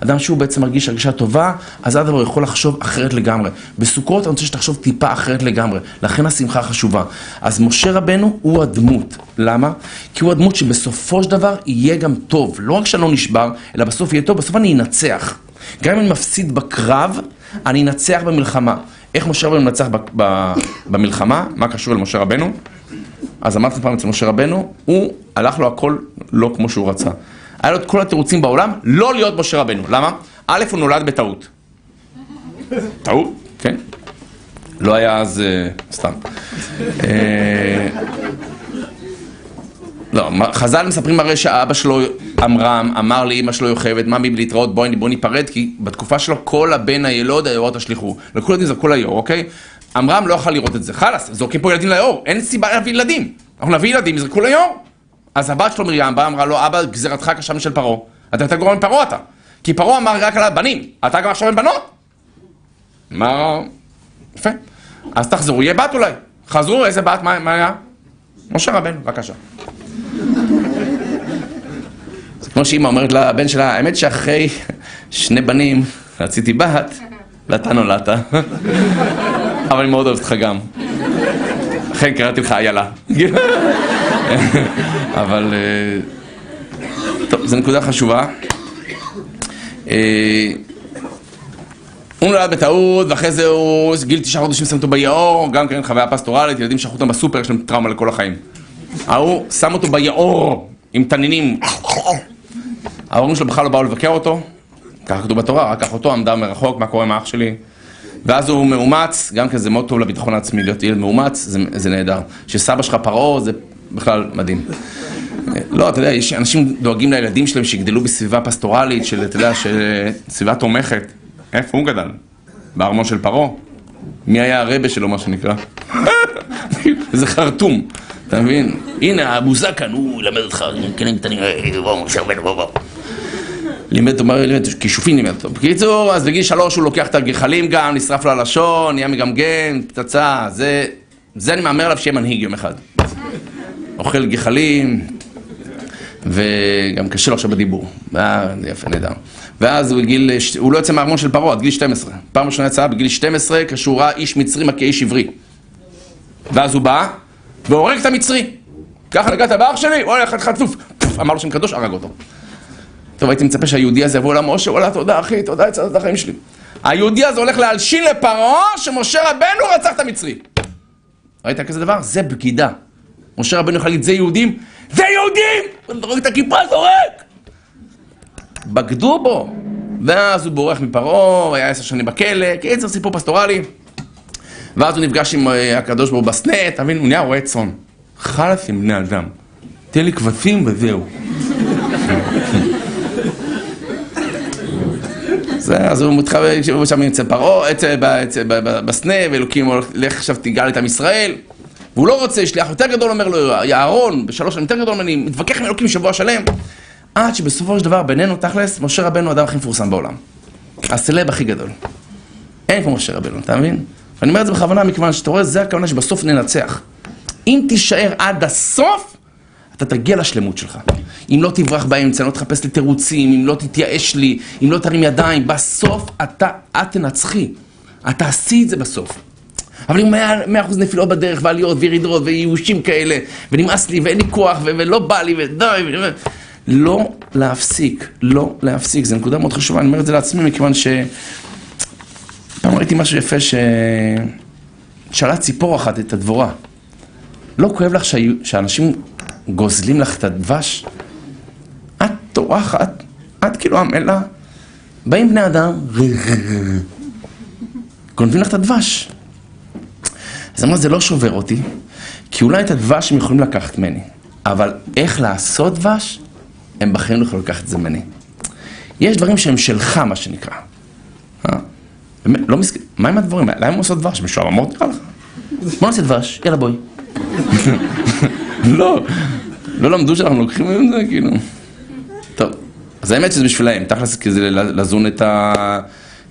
אדם שהוא בעצם מרגיש הרגשה טובה, אז עד הדבר יכול לחשוב אחרת לגמרי. בסוכות אני רוצה שתחשוב טיפה אחרת לגמרי, לכן השמחה חשובה. אז משה רבנו הוא הדמות. למה? כי הוא הדמות שבסופו של דבר יהיה גם טוב. לא רק שאני לא נשבר, אלא בסוף יהיה טוב, בסוף אני אנצח. גם אם אני מפסיד בקרב, אני אנצח במלחמה. איך משה רבנו מנצח במלחמה? מה קשור למשה רבנו? אז אמרתי פעם אצל משה רבנו, הוא הלך לו הכל לא כמו שהוא רצה. היה לו את כל התירוצים בעולם לא להיות משה רבנו. למה? א', הוא נולד בטעות. טעות? כן. לא היה אז... אה, סתם. לא, חז"ל מספרים הרי שאבא שלו, עמרם, אמר לאמא שלו יוכבד, ממי להתראות, בואי בוא ניפרד, כי בתקופה שלו כל הבן הילוד היאור תשליכו. לקחו ילדים זרקו ליאור, אוקיי? עמרם לא יכול לראות את זה, חלאס, זורקים פה ילדים ליאור, אין סיבה להביא ילדים. אנחנו נביא ילדים, יזרקו ליאור. אז הבת שלו מרים באה, אמרה לו, אבא, גזירתך קשה משל פרעה. אתה יותר גרוע מפרעה אתה. כי פרעה אמר רק על הבנים, אתה גם עכשיו עם בנות. מה... יפה. אז תחזרו, יהיה בת אולי. חזרו, איזה בת, מה, מה היה? משה רבנו, בבקשה. כמו שאימא אומרת לבן שלה, האמת שאחרי שני בנים רציתי בת, ואתה נולדת. אבל אני מאוד אוהב אותך גם. לכן קראתי לך איילה. אבל... אה, טוב, זו נקודה חשובה. אה, הוא נולד בטעות, ואחרי זה הוא, גיל תשעה חודשים שם אותו ביאור, גם כן חוויה פסטורלית, ילדים שכחו אותם בסופר, יש להם טראומה לכל החיים. ההוא שם אותו ביאור, עם תנינים. ההורים שלו בכלל לא באו לבקר אותו, ככה כתוב בתורה, רק אחותו עמדה מרחוק, מה קורה עם האח שלי? ואז הוא מאומץ, גם כן זה מאוד טוב לביטחון העצמי להיות ילד מאומץ, זה, זה נהדר. שסבא שלך פרעה זה בכלל מדהים. לא, אתה יודע, יש אנשים דואגים לילדים שלהם שיגדלו בסביבה פסטורלית, של, אתה יודע, של סביבה תומכת. איפה הוא גדל? בארמון של פרעה? מי היה הרבה שלו, מה שנקרא? זה חרטום, אתה מבין? הנה, אבו זקן, הוא ילמד אותך, כן, קטנים, בואו, בואו, בואו. לימד כישופים לימד אותו. בקיצור, אז בגיל שלוש הוא לוקח את הגחלים גם, נשרף לו הלשון, נהיה מגמגם, פצצה, זה, זה אני מהמר עליו שיהיה מנהיג יום אחד. אוכל גחלים, וגם קשה לו עכשיו בדיבור. אה, יפה, נהדר. ואז הוא בגיל, הוא לא יוצא מהארמון של פרעה עד גיל 12. פעם ראשונה יצאה בגיל 12, כשהוא ראה איש מצרי מכה איש עברי. ואז הוא בא, והורג את המצרי. ככה נגעת באח שלי, וואלה, אחד חצוף. אמר לו שם קדוש, הרג אותו. טוב, הייתי מצפה שהיהודי הזה יבוא למשה, וואלה, תודה אחי, תודה, הצלת את החיים שלי. היהודי הזה הולך להלשין לפרעה שמשה רבנו רצח את המצרי. ראית כזה דבר? זה בגידה. משה רבנו יכול להגיד, זה יהודים? זה יהודים! זורק את הכיפה, זורק! בגדו בו. ואז הוא בורח מפרעה, היה עשר שנים בכלא, קיצר סיפור פסטורלי. ואז הוא נפגש עם אה, הקדוש ברוך הוא בסנה, אתה מבין? הוא נהיה רועה צאן. חלאס עם בני אדם. תן לי כבשים וזהו. זה, אז הוא מתחבא שם אצל פרעה, בסנה, ואלוקים לך עכשיו תגאל את עם ישראל. והוא לא רוצה, שליח יותר גדול אומר לו, יערון, בשלוש שנים יותר גדול ממני, מתווכח עם אלוקים שבוע שלם. עד שבסופו של דבר, בינינו, תכלס, משה רבנו האדם הכי מפורסם בעולם. הסלב הכי גדול. אין כמו משה רבנו, אתה מבין? ואני אומר את זה בכוונה, מכיוון שאתה רואה, זה הכוונה שבסוף ננצח. אם תישאר עד הסוף, אתה תגיע לשלמות שלך. אם לא תברח באמצע, לא תחפש לי תירוצים, אם לא תתייאש לי, אם לא תרים ידיים, בסוף אתה, את תנצחי. את תעשי את זה בסוף. אבל אם מאה אחוז נפילות בדרך, ועליות וירידות וייאושים כאלה, ונמאס לי ואין לי כוח ולא בא לי ודי, ו... לא להפסיק, לא להפסיק, זו נקודה מאוד חשובה, אני אומר את זה לעצמי מכיוון ש... פעם ראיתי משהו יפה ש... שאלה ציפור אחת את הדבורה. לא כואב לך. שאנשים גוזלים לך את הדבש? את טורחת, את כאילו המלאה, באים בני אדם, גונבים לך את הדבש. אז אמרה, זה לא שובר אותי, כי אולי את הדבש הם יכולים לקחת ממני, אבל איך לעשות דבש, הם בחיים לא יכולים לקחת את זה ממני. יש דברים שהם שלך, מה שנקרא. אה? לא מסכים, מה עם הדברים? למה הם עושות דבש? משועממות? בוא נעשה דבש, יאללה בואי. לא, לא למדו שאנחנו לוקחים מהם זה, כאילו. טוב, אז האמת שזה בשבילהם, תכלס כי זה לזון את, ה...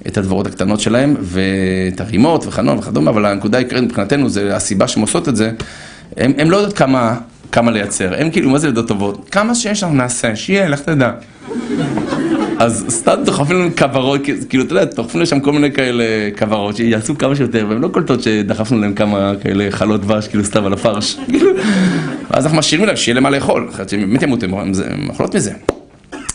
את הדברות הקטנות שלהם, ואת הרימות וחנון וכדומה, אבל הנקודה העיקרית מבחינתנו, זה הסיבה שהן עושות את זה, הן לא יודעות כמה, כמה לייצר, הן כאילו, מה זה ילדות טובות? כמה שיש אנחנו נעשה, שיהיה, לך תדע. אז סתם דוחפים לנו כוורות, כאילו, אתה יודע, דוחפים לשם כל מיני כאלה כוורות, שיעשו כמה שיותר, והן לא קולטות שדחפנו להם כמה כאלה חלות דבש, כאילו, סתם על הפרש. ואז אנחנו משאירים להם שיהיה להם מה לאכול, אחרת שהם באמת ימותו, הם אוכלות מזה.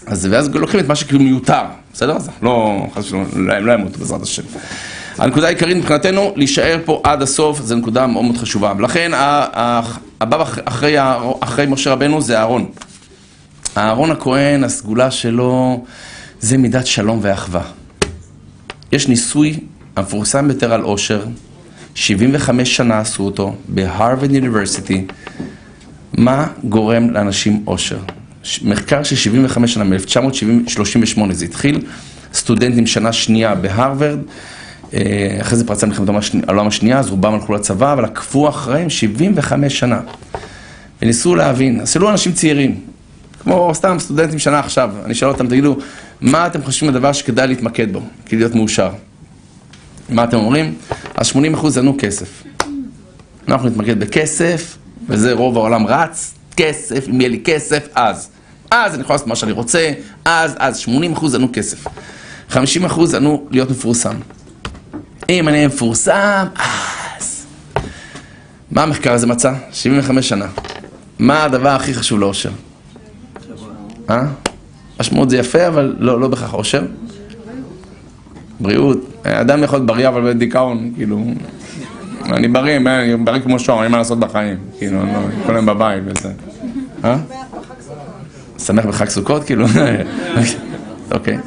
אז ואז לוקחים את מה שכאילו מיותר, בסדר? אז לא, חס ושלום, הם לא ימותו בעזרת השם. הנקודה העיקרית מבחינתנו, להישאר פה עד הסוף, זו נקודה מאוד מאוד חשובה. ולכן הבא אחרי, אחרי משה רבנו זה אהרון. אהרון הכהן, הסגולה שלו זה מידת שלום ואחווה. יש ניסוי המפורסם ביותר על עושר, 75 שנה עשו אותו בהרווארד יוניברסיטי. מה גורם לאנשים עושר? מחקר של 75 שנה, מ-1938 זה התחיל, סטודנטים שנה שנייה בהרווארד, אה, אחרי זה פרצה מלחמת העולם השנייה, אז רובם הלכו לצבא, אבל עקבו אחריהם 75 שנה. וניסו להבין, עשו אנשים צעירים, כמו סתם סטודנטים שנה עכשיו, אני אשאל אותם, תגידו, מה אתם חושבים על דבר שכדאי להתמקד בו, כדי להיות מאושר? מה אתם אומרים? אז 80 אחוז ענו כסף. אנחנו נתמקד בכסף, וזה רוב העולם רץ, כסף, אם יהיה לי כסף, אז. אז אני יכול לעשות מה שאני רוצה, אז, אז 80 אחוז ענו כסף. 50 אחוז ענו להיות מפורסם. אם אני אהיה מפורסם, אז... מה המחקר הזה מצא? 75 שנה. מה הדבר הכי חשוב לאושר? אה? משמעות זה יפה, אבל לא, לא בהכרח אושר. בריאות. אדם יכול להיות בריא, אבל בדיכאון, כאילו... אני בריא, אני בריא כמו שור, אין מה לעשות בחיים. כאילו, אני לא, כל היום בבית וזה. אה? שמח בחג סוכות, כאילו? אוקיי.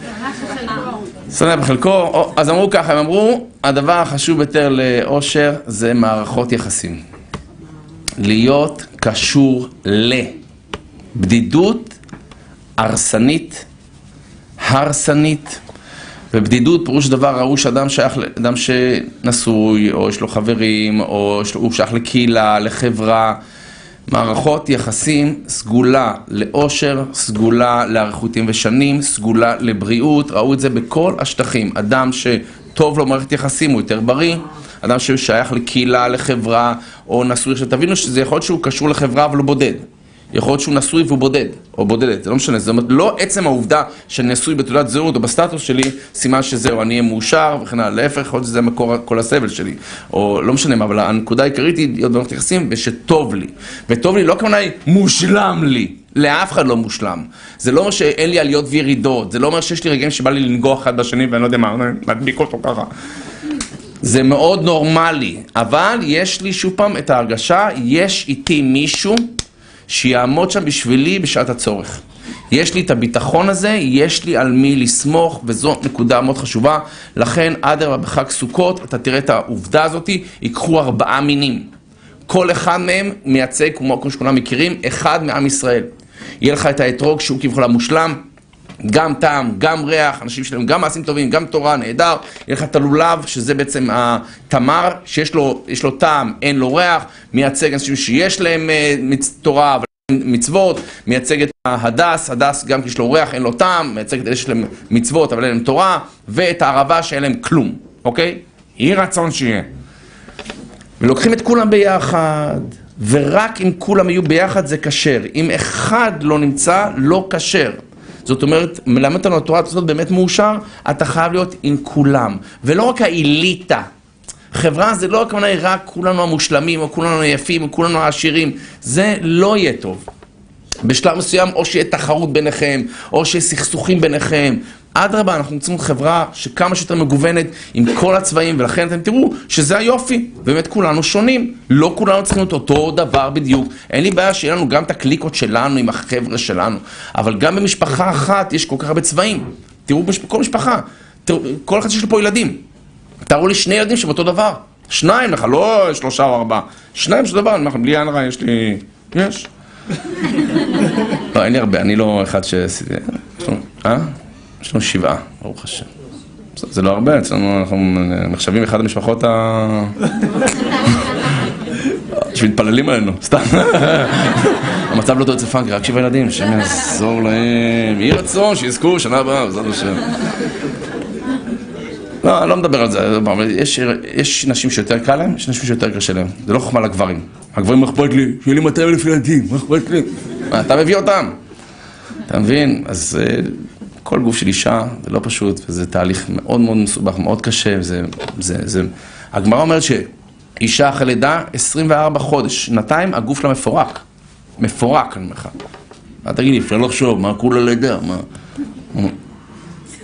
שמח בחלקו, אז אמרו ככה, הם אמרו, הדבר החשוב ביותר לאושר זה מערכות יחסים. להיות קשור לבדידות הרסנית, הרסנית, ובדידות פירוש דבר ראו שאדם שייך לאדם שנשוי, או יש לו חברים, או הוא שייך לקהילה, לחברה. מערכות יחסים סגולה לאושר, סגולה לאריכותים ושנים, סגולה לבריאות, ראו את זה בכל השטחים. אדם שטוב לו מערכת יחסים הוא יותר בריא, אדם ששייך לקהילה, לחברה, או נשוי, עכשיו תבינו שזה יכול להיות שהוא קשור לחברה אבל הוא בודד. יכול להיות שהוא נשוי והוא בודד, או בודדת, זה לא משנה, זאת אומרת, לא עצם העובדה שאני נשוי בתעודת זהות או בסטטוס שלי, סימן שזהו, אני אהיה מאושר וכן הלאה, להפך, יכול להיות שזה מקור כל הסבל שלי, או לא משנה מה, אבל הנקודה העיקרית היא להיות במערכת יחסים ושטוב לי, וטוב לי לא כמובן מושלם לי, לאף אחד לא מושלם, זה לא אומר שאין לי עליות וירידות, זה לא אומר שיש לי רגעים שבא לי לנגוח אחד בשני ואני לא יודע מה, מדביק אותו ככה. זה מאוד נורמלי, אבל יש לי שוב פעם את ההרגשה, יש איתי מישהו שיעמוד שם בשבילי בשעת הצורך. יש לי את הביטחון הזה, יש לי על מי לסמוך, וזו נקודה מאוד חשובה. לכן, אדרבה בחג סוכות, אתה תראה את העובדה הזאת, ייקחו ארבעה מינים. כל אחד מהם מייצג, כמו שכולם מכירים, אחד מעם ישראל. יהיה לך את האתרוג שהוא כביכול המושלם, גם טעם, גם ריח, אנשים שלהם גם מעשים טובים, גם תורה, נהדר. יהיה לך את הלולב, שזה בעצם התמר, שיש לו, לו טעם, אין לו ריח, מייצג אנשים שיש להם uh, תורה, אבל מצוות, מייצג את ההדס, הדס גם כי יש לו ריח, אין לו טעם, מייצג את אלה שיש להם מצוות, אבל אין להם תורה, ואת הערבה שאין להם כלום, אוקיי? יהי רצון שיהיה. ולוקחים את כולם ביחד, ורק אם כולם יהיו ביחד זה כשר. אם אחד לא נמצא, לא כשר. זאת אומרת, מלמד אותנו התורה הזאת באמת מאושר, אתה חייב להיות עם כולם, ולא רק האליטה. חברה זה לא הכוונה רק כולנו המושלמים, או כולנו היפים, או כולנו העשירים, זה לא יהיה טוב. בשלב מסוים או שיהיה תחרות ביניכם, או שיהיה סכסוכים ביניכם. אדרבה, אנחנו רוצים חברה שכמה שיותר מגוונת עם כל הצבעים, ולכן אתם תראו שזה היופי. באמת כולנו שונים, לא כולנו צריכים להיות אותו דבר בדיוק. אין לי בעיה שיהיה לנו גם את הקליקות שלנו עם החבר'ה שלנו, אבל גם במשפחה אחת יש כל כך הרבה צבעים. תראו בכל משפחה, תראו, כל אחד שיש לו פה ילדים. תראו לי שני ילדים שבאותו דבר. שניים לך, לא שלושה או ארבעה. שניים של דבר, אני אומר לכם, בלי עין רע, יש לי... יש. לא, אין לי הרבה, אני לא אחד ש... אה? יש לנו שבעה, ברוך השם. זה לא הרבה, אצלנו אנחנו נחשבים אחד המשפחות ה... שמתפללים עלינו, סתם. המצב לא טוב אצל פאנקי, רק שבעה ילדים, השם יעזור להם. יהי רצון, שיזכו שנה הבאה, בעזרת השם. לא, אני לא מדבר על זה, יש, יש נשים שיותר קל להם, יש נשים שיותר קשה להם. זה לא חוכמה לגברים. הגברים, מה אכפת לי? שיהיה לי 200 אלף ילדים, מה אכפת לי? אתה מביא אותם. אתה מבין? אז כל גוף של אישה זה לא פשוט, וזה תהליך מאוד מאוד מסובך, מאוד קשה, וזה... זה, זה... הגמרא אומרת שאישה אחרי לידה, 24 חודש, שנתיים, הגוף שלה מפורק. מפורק, אני אומר לך. מה תגיד לי, אפשר לחשוב, מה כולה לידה, מה...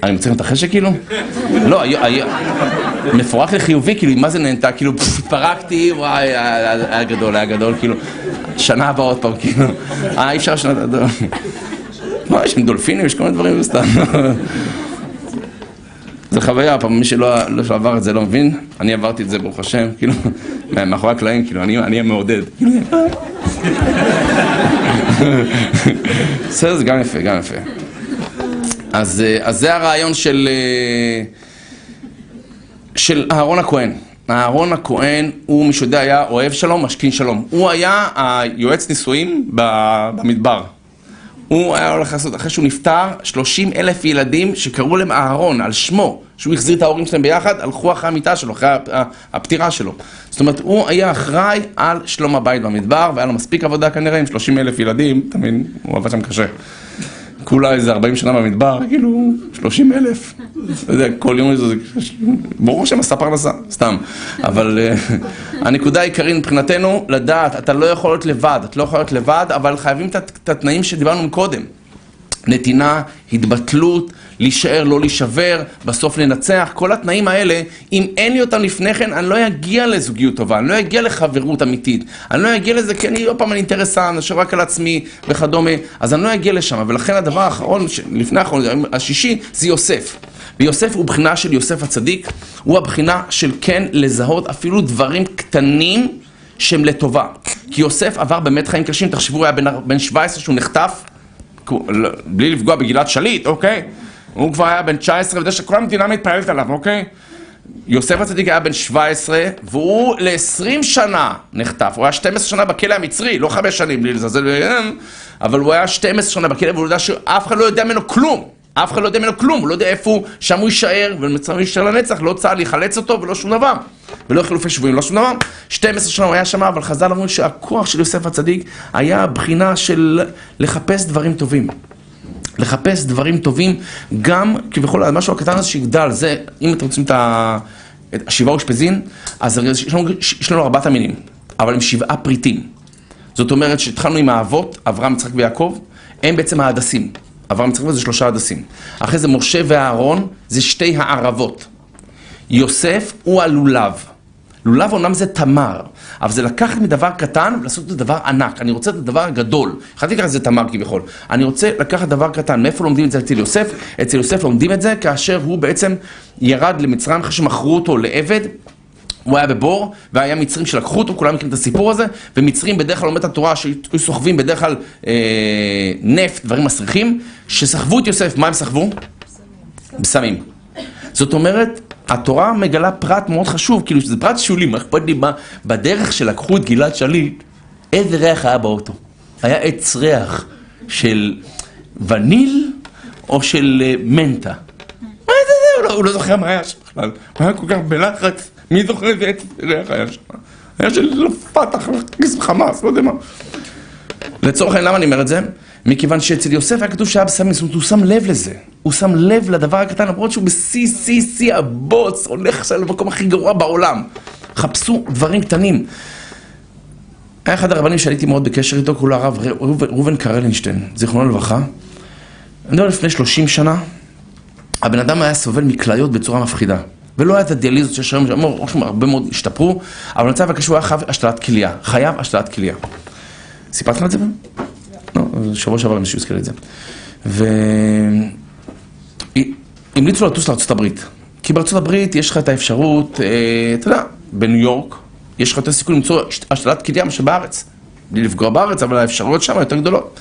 אני מצליח את החשק כאילו? לא, מפורק לחיובי, כאילו, מה זה נהנתה? כאילו, התפרקתי, וואי, היה גדול, היה גדול, כאילו, שנה הבאה עוד פעם, כאילו, אה, אי אפשר שנה, מה, יש עם דולפינים, יש כל מיני דברים, סתם. זה חוויה, פעם מי שלא לא עבר את זה לא מבין, אני עברתי את זה ברוך השם, כאילו, מאחורי הקלעים, כאילו, אני המעודד. בסדר, זה גם יפה, גם יפה. אז, אז זה הרעיון של, של אהרון הכהן. אהרון הכהן הוא, מי שיודע, היה אוהב שלום, משכין שלום. הוא היה היועץ נישואים במדבר. הוא היה הולך לעשות, אחרי שהוא נפטר, 30 אלף ילדים שקראו להם אהרון, על שמו, שהוא החזיר את ההורים שלהם ביחד, הלכו אחרי המיטה שלו, אחרי הפטירה שלו. זאת אומרת, הוא היה אחראי על שלום הבית במדבר, והיה לו מספיק עבודה כנראה עם 30 אלף ילדים, מבין? הוא עבד שם קשה. כולה איזה 40 שנה במדבר, כאילו 30 אלף. אתה יודע, כל יום איזה... ברור שהם עשה פרנסה, סתם. אבל אה, הנקודה העיקרית מבחינתנו, לדעת, אתה לא יכול להיות לבד, אתה לא יכול להיות לבד, אבל חייבים את- את התנאים שדיברנו מקודם. נתינה, התבטלות, להישאר, לא להישבר, בסוף לנצח, כל התנאים האלה, אם אין לי אותם לפני כן, אני לא אגיע לזוגיות טובה, אני לא אגיע לחברות אמיתית, אני לא אגיע לזה כי אני עוד פעם אני אינטרסן, אני רק על עצמי וכדומה, אז אני לא אגיע לשם, ולכן הדבר האחרון, לפני האחרון, השישי, זה יוסף. ויוסף הוא בחינה של יוסף הצדיק, הוא הבחינה של כן לזהות אפילו דברים קטנים שהם לטובה. כי יוסף עבר באמת חיים קשים, תחשבו, הוא היה בן, בן 17 שהוא נחטף, בלי לפגוע בגלעד שליט, אוקיי? הוא כבר היה בן 19, וזה שכל המדינה מתפעלת עליו, אוקיי? יוסף הצדיק היה בן 17, והוא ל-20 שנה נחטף. הוא היה 12 שנה בכלא המצרי, לא 5 שנים, בלי לזלזל אבל הוא היה 12 שנה בכלא, והוא יודע שאף אחד לא יודע ממנו כלום. אף אחד לא יודע ממנו כלום, הוא לא יודע איפה הוא, שם הוא יישאר, ומצב יישאר לנצח, לא צה"ל יחלץ אותו ולא שום דבר. ולא חילופי שבויים, לא שום דבר. 12 שנה הוא היה שם, אבל חז"ל אמרו שהכוח של יוסף הצדיק היה בחינה של לחפש דברים טובים. לחפש דברים טובים, גם כביכול המשהו הקטן הזה שיגדל, זה, אם אתם רוצים את ה- את השבעה אושפזין, אז יש לנו, יש לנו ארבעת המינים, אבל הם שבעה פריטים. זאת אומרת שהתחלנו עם האבות, אברהם, יצחק ויעקב, הם בעצם ההדסים. אברהם, יצחק זה שלושה הדסים. אחרי זה משה ואהרון זה שתי הערבות. יוסף הוא הלולב. לולב אומנם זה תמר, אבל זה לקחת מדבר קטן ולעשות את זה דבר ענק. אני רוצה את הדבר הגדול. יכולתי לקחת את זה תמר כביכול. אני רוצה לקחת דבר קטן. מאיפה לומדים את זה אצל יוסף? אצל יוסף לומדים את זה כאשר הוא בעצם ירד למצרים אחרי שמכרו אותו לעבד. הוא היה בבור, והיה מצרים שלקחו אותו, כולם מכירים את הסיפור הזה, ומצרים בדרך כלל לומד את התורה שהיו סוחבים בדרך כלל אה, נפט, דברים מסריחים, שסחבו את יוסף, מה הם סחבו? בסמים. זאת אומרת, התורה מגלה פרט מאוד חשוב, כאילו שזה פרט שולי, מה אכפת לי מה, בדרך שלקחו את גלעד שליט, איזה ריח היה באוטו? היה עץ ריח של וניל או של אה, מנטה? מה זה זה? לא, הוא לא זוכר מה היה שם בכלל. הוא היה כל כך בלחץ, מי זוכר איזה עץ ריח היה שם? היה של פתח, חמאס, לא יודע מה. לצורך העניין, למה אני אומר את זה? מכיוון שאצל יוסף היה כתוב שהיה בסמים, זאת אומרת, הוא שם לב לזה. הוא שם לב לדבר הקטן, למרות שהוא בשיא, שיא, שיא הבוץ, הולך עכשיו למקום הכי גרוע בעולם. חפשו דברים קטנים. היה אחד הרבנים שהייתי מאוד בקשר איתו, קוראים לו הרב ראובן קרלינשטיין, זיכרונו לברכה. אני יודע, לפני 30 שנה, הבן אדם היה סובל מכליות בצורה מפחידה. ולא היה את הדיאליזות שיש היום, שאמרו, הרבה מאוד השתפרו, אבל המצב הקשור היה חייב השתלת כליה. חייב השתלת כליה. סיפרתי לך את זה? לא, שבוע שעבר מישהו הזכיר את זה. והמליצו לטוס הברית. כי הברית יש לך את האפשרות, אה, אתה יודע, בניו יורק, יש לך יותר סיכוי למצוא השתלת כליה מאשר בארץ. בלי לפגוע בארץ, אבל האפשרויות שם יותר גדולות.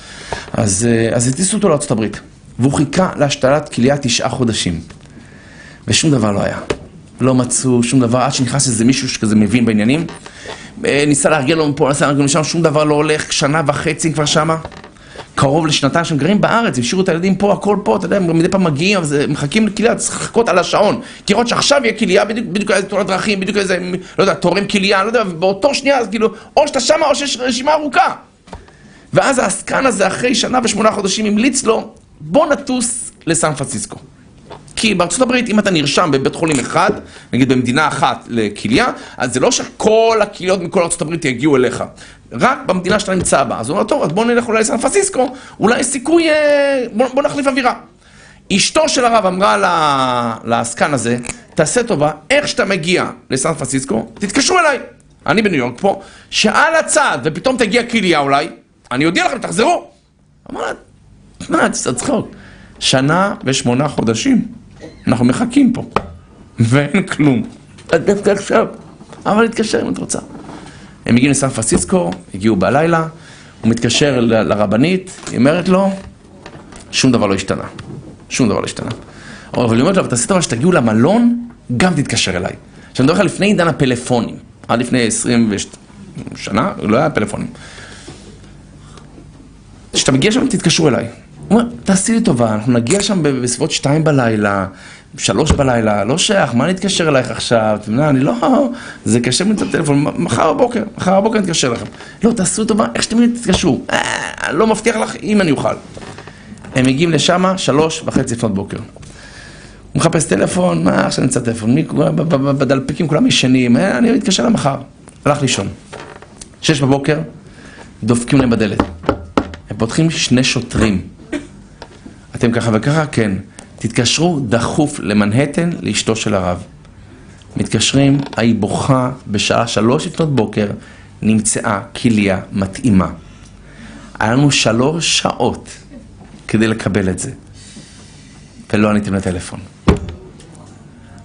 אז, אה, אז הטיסו אותו הברית. והוא חיכה להשתלת כליה תשעה חודשים. ושום דבר לא היה. לא מצאו שום דבר, עד שנכנס איזה מישהו שכזה מבין בעניינים. אה, ניסה לארגן לו מפה, ניסה לארגן משם, שום דבר לא הולך, שנה וחצי כבר שמה. קרוב לשנתיים שהם גרים בארץ, השאירו את הילדים פה, הכל פה, אתה יודע, הם מדי פעם מגיעים, זה- מחכים לכליה, צריך לחכות על השעון. כי לראות שעכשיו יהיה כליה, בדיוק, בדיוק איזה תאונת דרכים, בדיוק איזה, לא יודע, תורם כליה, לא יודע, ובאותו שנייה, אז כאילו, או שאתה שמה או שיש רשימה ארוכה. ואז העסקן הזה, אחרי שנה ושמונה חודשים, המליץ לו, בוא נטוס לסן פרנסיסקו. כי בארצות הברית, אם אתה נרשם בבית חולים אחד, נגיד במדינה אחת לכליה, אז זה לא שכל הכליות מכל ארצות הברית יגיעו אליך. רק במדינה שאתה נמצא בה. אז הוא אומר, טוב, אז בוא נלך אולי לסן פרנסיסקו, אולי יש סיכוי, אה, בוא, בוא נחליף אווירה. אשתו של הרב אמרה לעסקן הזה, תעשה טובה, איך שאתה מגיע לסן פרנסיסקו, תתקשרו אליי. אני בניו יורק פה, שעל הצד, ופתאום תגיע כליה אולי, אני אודיע לכם, תחזרו. אמר לה, מה, קצת צחוק. שנה ושמונה חודשים, אנחנו מחכים פה, ואין כלום. דווקא עכשיו, אבל להתקשר אם את רוצה. הם הגיעו לסן פרנסיסקו, הגיעו בלילה, הוא מתקשר לרבנית, היא אומרת לו, שום דבר לא השתנה. שום דבר לא השתנה. אבל היא אומרת לו, אבל תעשי טובה שתגיעו למלון, גם תתקשר אליי. עכשיו, אני מדבר לך לפני עידן הפלאפונים, עד לפני 20 וש- שנה, לא היה פלאפונים. כשאתה מגיע שם, תתקשרו אליי. הוא אומר, תעשי לי טובה, אנחנו נגיע שם בסביבות שתיים בלילה, שלוש בלילה, לא שייך, מה נתקשר אלייך עכשיו? אתה יודע, אני לא... זה קשה לי את הטלפון, "מ- מחר בבוקר, מחר בבוקר נתקשר לכם. לא, תעשו טובה, איך שאתם תתקשרו. אה, לא מבטיח לך אם אני אוכל. הם מגיעים לשם שלוש וחצי לפנות בוקר. הוא מחפש טלפון, מה עכשיו נמצא טלפון? מי, בדלפקים כולם ישנים, אה, אני מתקשר למחר. הלך לישון. שש בבוקר, דופקים להם בדלת. הם פותחים שני שוטרים. אתם ככה וככה? כן. תתקשרו דחוף למנהטן לאשתו של הרב. מתקשרים, היא בוכה בשעה שלוש לפנות בוקר, נמצאה כליה מתאימה. היה לנו שלוש שעות כדי לקבל את זה, ולא עניתם לטלפון.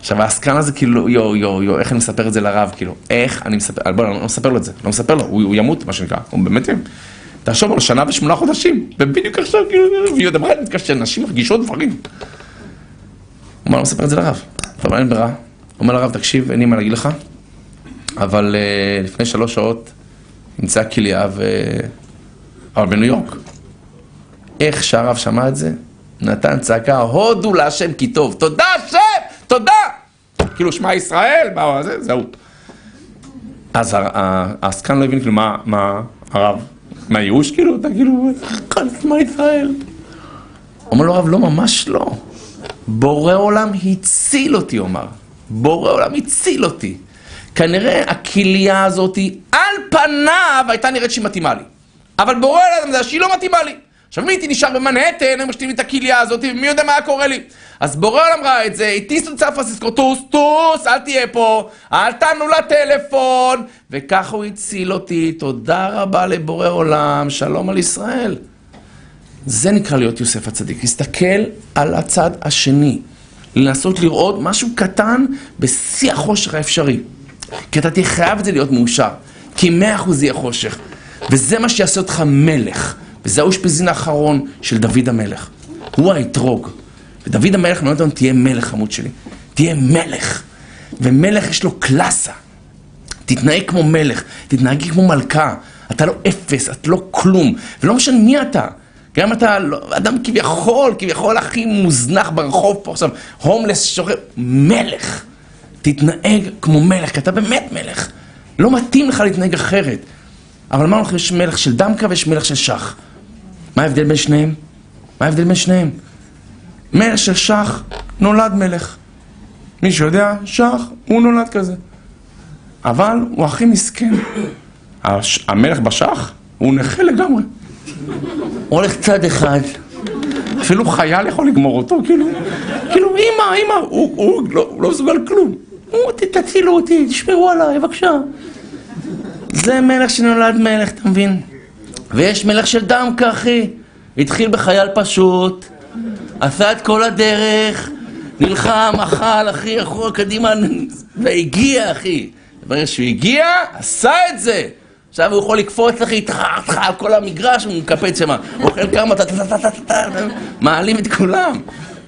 עכשיו העסקן הזה כאילו, יו, יו, יו, איך אני מספר את זה לרב, כאילו, איך אני מספר, בוא, אני לא מספר לו את זה, לא מספר לו, הוא, הוא ימות, מה שנקרא, הוא באמת ימות. תחשוב על שנה ושמונה חודשים, ובדיוק עכשיו, כאילו, והיא עוד אמרה מתקשר, נשים מרגישות דברים. הוא אומר, לא מספר את זה לרב. טוב, אין ברירה. הוא אומר לרב, תקשיב, אין לי מה להגיד לך, אבל uh, לפני שלוש שעות נמצאה כליה ו... אבל בניו יורק. איך שהרב שמע את זה, נתן צעקה, הודו להשם כי טוב. תודה השם! תודה! כאילו, שמע ישראל, מה זה, זהו. אז העסקן לא הבין כאילו מה הרב, מה ייאוש כאילו, אתה כאילו, שמע ישראל. אומר לו הרב, לא, ממש לא. בורא עולם הציל אותי, הוא אמר. בורא עולם הציל אותי. כנראה הכליה הזאת, על פניו, הייתה נראית שהיא מתאימה לי. אבל בורא עולם זה שהיא לא מתאימה לי. עכשיו מי הייתי נשאר במנהטן, הם משתים את הכליה הזאת, ומי יודע מה היה קורה לי. אז בורא עולם ראה את זה, הטיס את סן פרנסיסקו, טוס, טוס, אל תהיה פה, אל תענו לטלפון, וככה הוא הציל אותי, תודה רבה לבורא עולם, שלום על ישראל. זה נקרא להיות יוסף הצדיק, להסתכל על הצד השני, לנסות לראות משהו קטן בשיא החושך האפשרי. כי אתה תהיה חייב את זה להיות מאושר, כי מאה אחוז יהיה חושך, וזה מה שיעשה אותך מלך, וזה האושפיזין האחרון של דוד המלך. הוא האתרוג, ודוד המלך מלמד אותנו, תהיה מלך חמוד שלי, תהיה מלך, ומלך יש לו קלאסה. תתנהג כמו מלך, תתנהגי כמו מלכה. אתה לא אפס, את לא כלום, ולא משנה מי אתה. גם אתה לא, אדם כביכול, כביכול הכי מוזנח ברחוב פה עכשיו, הומלס שוכב, מלך. תתנהג כמו מלך, כי אתה באמת מלך. לא מתאים לך להתנהג אחרת. אבל אמרנו לך, יש מלך של דמקה ויש מלך של שח. מה ההבדל בין שניהם? מה ההבדל בין שניהם? מלך של שח נולד מלך. מי שיודע, שח, הוא נולד כזה. אבל הוא הכי מסכן. הש... המלך בשח הוא נכה לגמרי. הוא הולך צד אחד. אפילו חייל יכול לגמור אותו, כאילו, כאילו, אמא, אמא, הוא, הוא, לא, הוא לא מסוגל כלום. הוא, תצילו אותי, תשמרו עליי, בבקשה. זה מלך שנולד מלך, אתה מבין? ויש מלך של דמקה, אחי. התחיל בחייל פשוט, עשה את כל הדרך, נלחם, אכל, אחי, אחורה, קדימה, והגיע, אחי. ברגע שהוא הגיע, עשה את זה. עכשיו הוא יכול לקפוץ איתך על כל המגרש, הוא מקפץ שם, אוכל כמה, מעלים את כולם.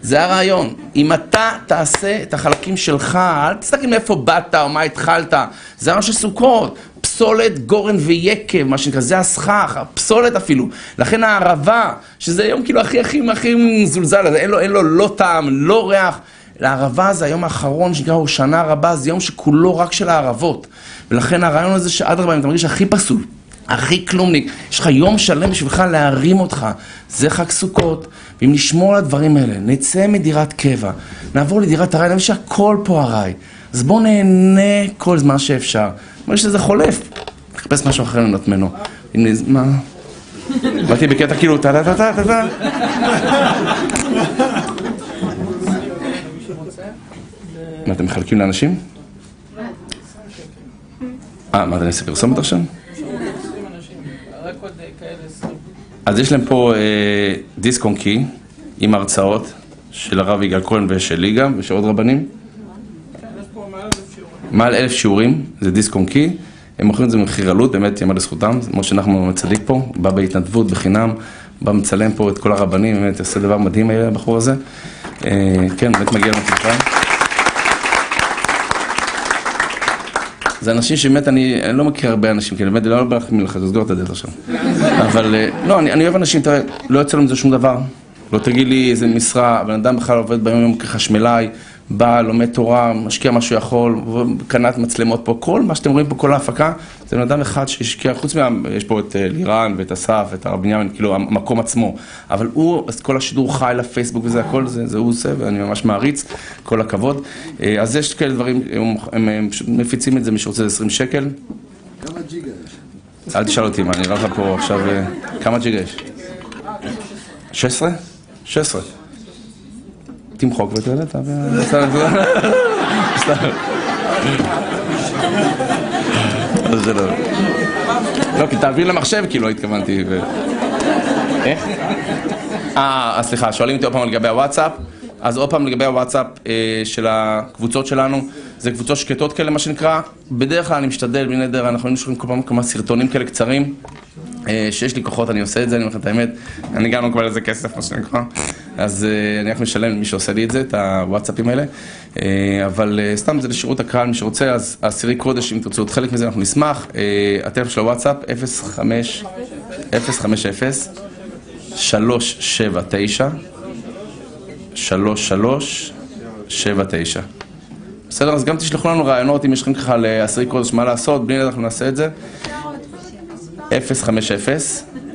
זה הרעיון. אם אתה תעשה את החלקים שלך, אל תסתכל מאיפה באת או מה התחלת. זה הרעיון של סוכות. פסולת, גורן ויקב, מה שנקרא, זה הסכך, הפסולת אפילו. לכן הערבה, שזה היום כאילו הכי הכי הכי מזולזל, אין לו, אין לו לא טעם, לא ריח. לערבה זה היום האחרון שנקרא הושנה רבה, זה יום שכולו רק של הערבות. ולכן הרעיון הזה שאדרבה, אם אתה מרגיש הכי פסול, הכי כלומניק, יש לך יום שלם בשבילך להרים אותך, זה חג סוכות. ואם נשמור על הדברים האלה, נצא מדירת קבע, נעבור לדירת ארעי, נבין שהכל פה ארעי. אז בואו נהנה כל זמן שאפשר. אומר שזה חולף, נחפש משהו אחר. הנה, מה? באתי בקטע כאילו טה טה טה טה טה טה מה, אתם מחלקים לאנשים? אה, מה, אתה נעשה פרסומת עכשיו? רק עוד כאלה עשרים. אז יש להם פה אה, דיסק און קי עם הרצאות של הרב יגאל כהן ושלי גם, ושל עוד רבנים. מעל אלף שיעורים. זה דיסק און קי. הם מוכרים את זה במחיר עלות, באמת יאמר לזכותם. משה נחמן צדיק פה, בא בהתנדבות, בחינם, בא מצלם פה את כל הרבנים, באמת עושה דבר מדהים היה הבחור הזה. אה, כן, באמת מגיע לנו תקווה. זה אנשים שבאמת, אני, לא מכיר הרבה אנשים, כי באמת, לא בא לך מלך, תסגור את הדלת עכשיו. אבל, אה, לא, אני, אוהב אנשים, תראה, לא יוצא לו מזה שום דבר. לא תגיד לי איזה משרה, הבן אדם בכלל עובד ביום יום כחשמלאי, בא, לומד תורה, משקיע מה שהוא יכול, קנת מצלמות פה, כל מה שאתם רואים פה, כל ההפקה, זה בן אדם אחד שהשקיע, חוץ מה... יש פה את אה, לירן ואת אסף ואת הרב בנימין, כאילו המקום עצמו, אבל הוא, אז כל השידור חי לפייסבוק וזה הכל, זה, זה הוא עושה, ואני ממש מעריץ, כל הכבוד. אה, אז יש כאלה דברים, הם, הם, הם מפיצים את זה, מי שרוצה זה 20 שקל. כמה ג'יגה יש? אל תשאל אותי מה, אני אראה לך פה עכשיו, אה, כמה ג'יגה יש? 16? 16. תמחוק סתם. אז זה לא... לא, כי תעביר למחשב, כאילו, התכוונתי. איך? אה, סליחה, שואלים אותי עוד פעם לגבי הוואטסאפ. אז עוד פעם לגבי הוואטסאפ אה, של הקבוצות שלנו, זה קבוצות שקטות כאלה, מה שנקרא. בדרך כלל אני משתדל, בלי נדר, אנחנו היינו שולחים כל פעם כמה סרטונים כאלה קצרים. אה, שיש לי כוחות, אני עושה את זה, אני אומר לך את האמת, אני גם לא מקבל על זה כסף, מה שנקרא, אז אה, אני רק משלם למי שעושה לי את זה, את הוואטסאפים האלה, אה, אבל אה, סתם זה לשירות הקהל, מי שרוצה, אז עשירי קודש, אם תרצו עוד חלק מזה, אנחנו נשמח. הטלפון של הוואטסאפ, 05 050 379 3379 בסדר, אז גם תשלחו לנו רעיונות אם יש לכם ככה לעשירי קודש מה לעשות, בלי נדע אנחנו נעשה את זה. 050,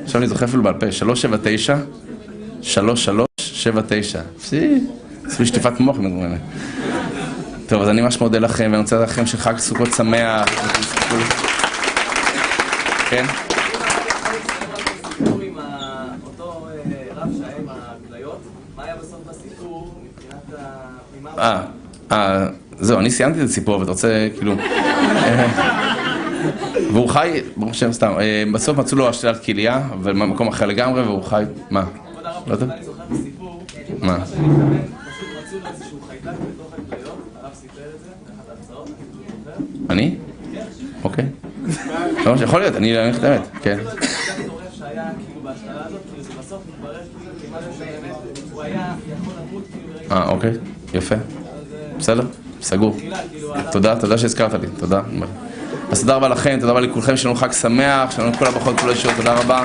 עכשיו אני זוכר אפילו בעל פה, 379, 3379. פסי, עשו שטיפת מוח הדברים האלה. טוב, אז אני ממש מודה לכם, ואני רוצה לכם שחג סוכות שמח. כן? אה, אה, אה, זהו, אני סיימתי את הסיפור, ואתה רוצה, כאילו... אה, והוא חי, ברוך השם, סתם, בסוף מצאו לו השתלת כליה, אבל במקום אחר לגמרי, והוא חי, מה? לא יודע. מה? מה שאני מתכוון, פשוט לו איזשהו חיידק בתוך הכליות, הרב סיפר את זה, באחת ההרצאות, אני. אני? אוקיי. לא, יכול להיות, אני אגיד לך את האמת, כן. כאילו כאילו כאילו אה, אוקיי, יפה. בסדר, סגור. תודה, תודה שהזכרת לי, תודה. אז תודה רבה לכם, תודה רבה לכולכם, לנו חג שמח, יש לנו כל הברכות, כל הישועות, תודה רבה.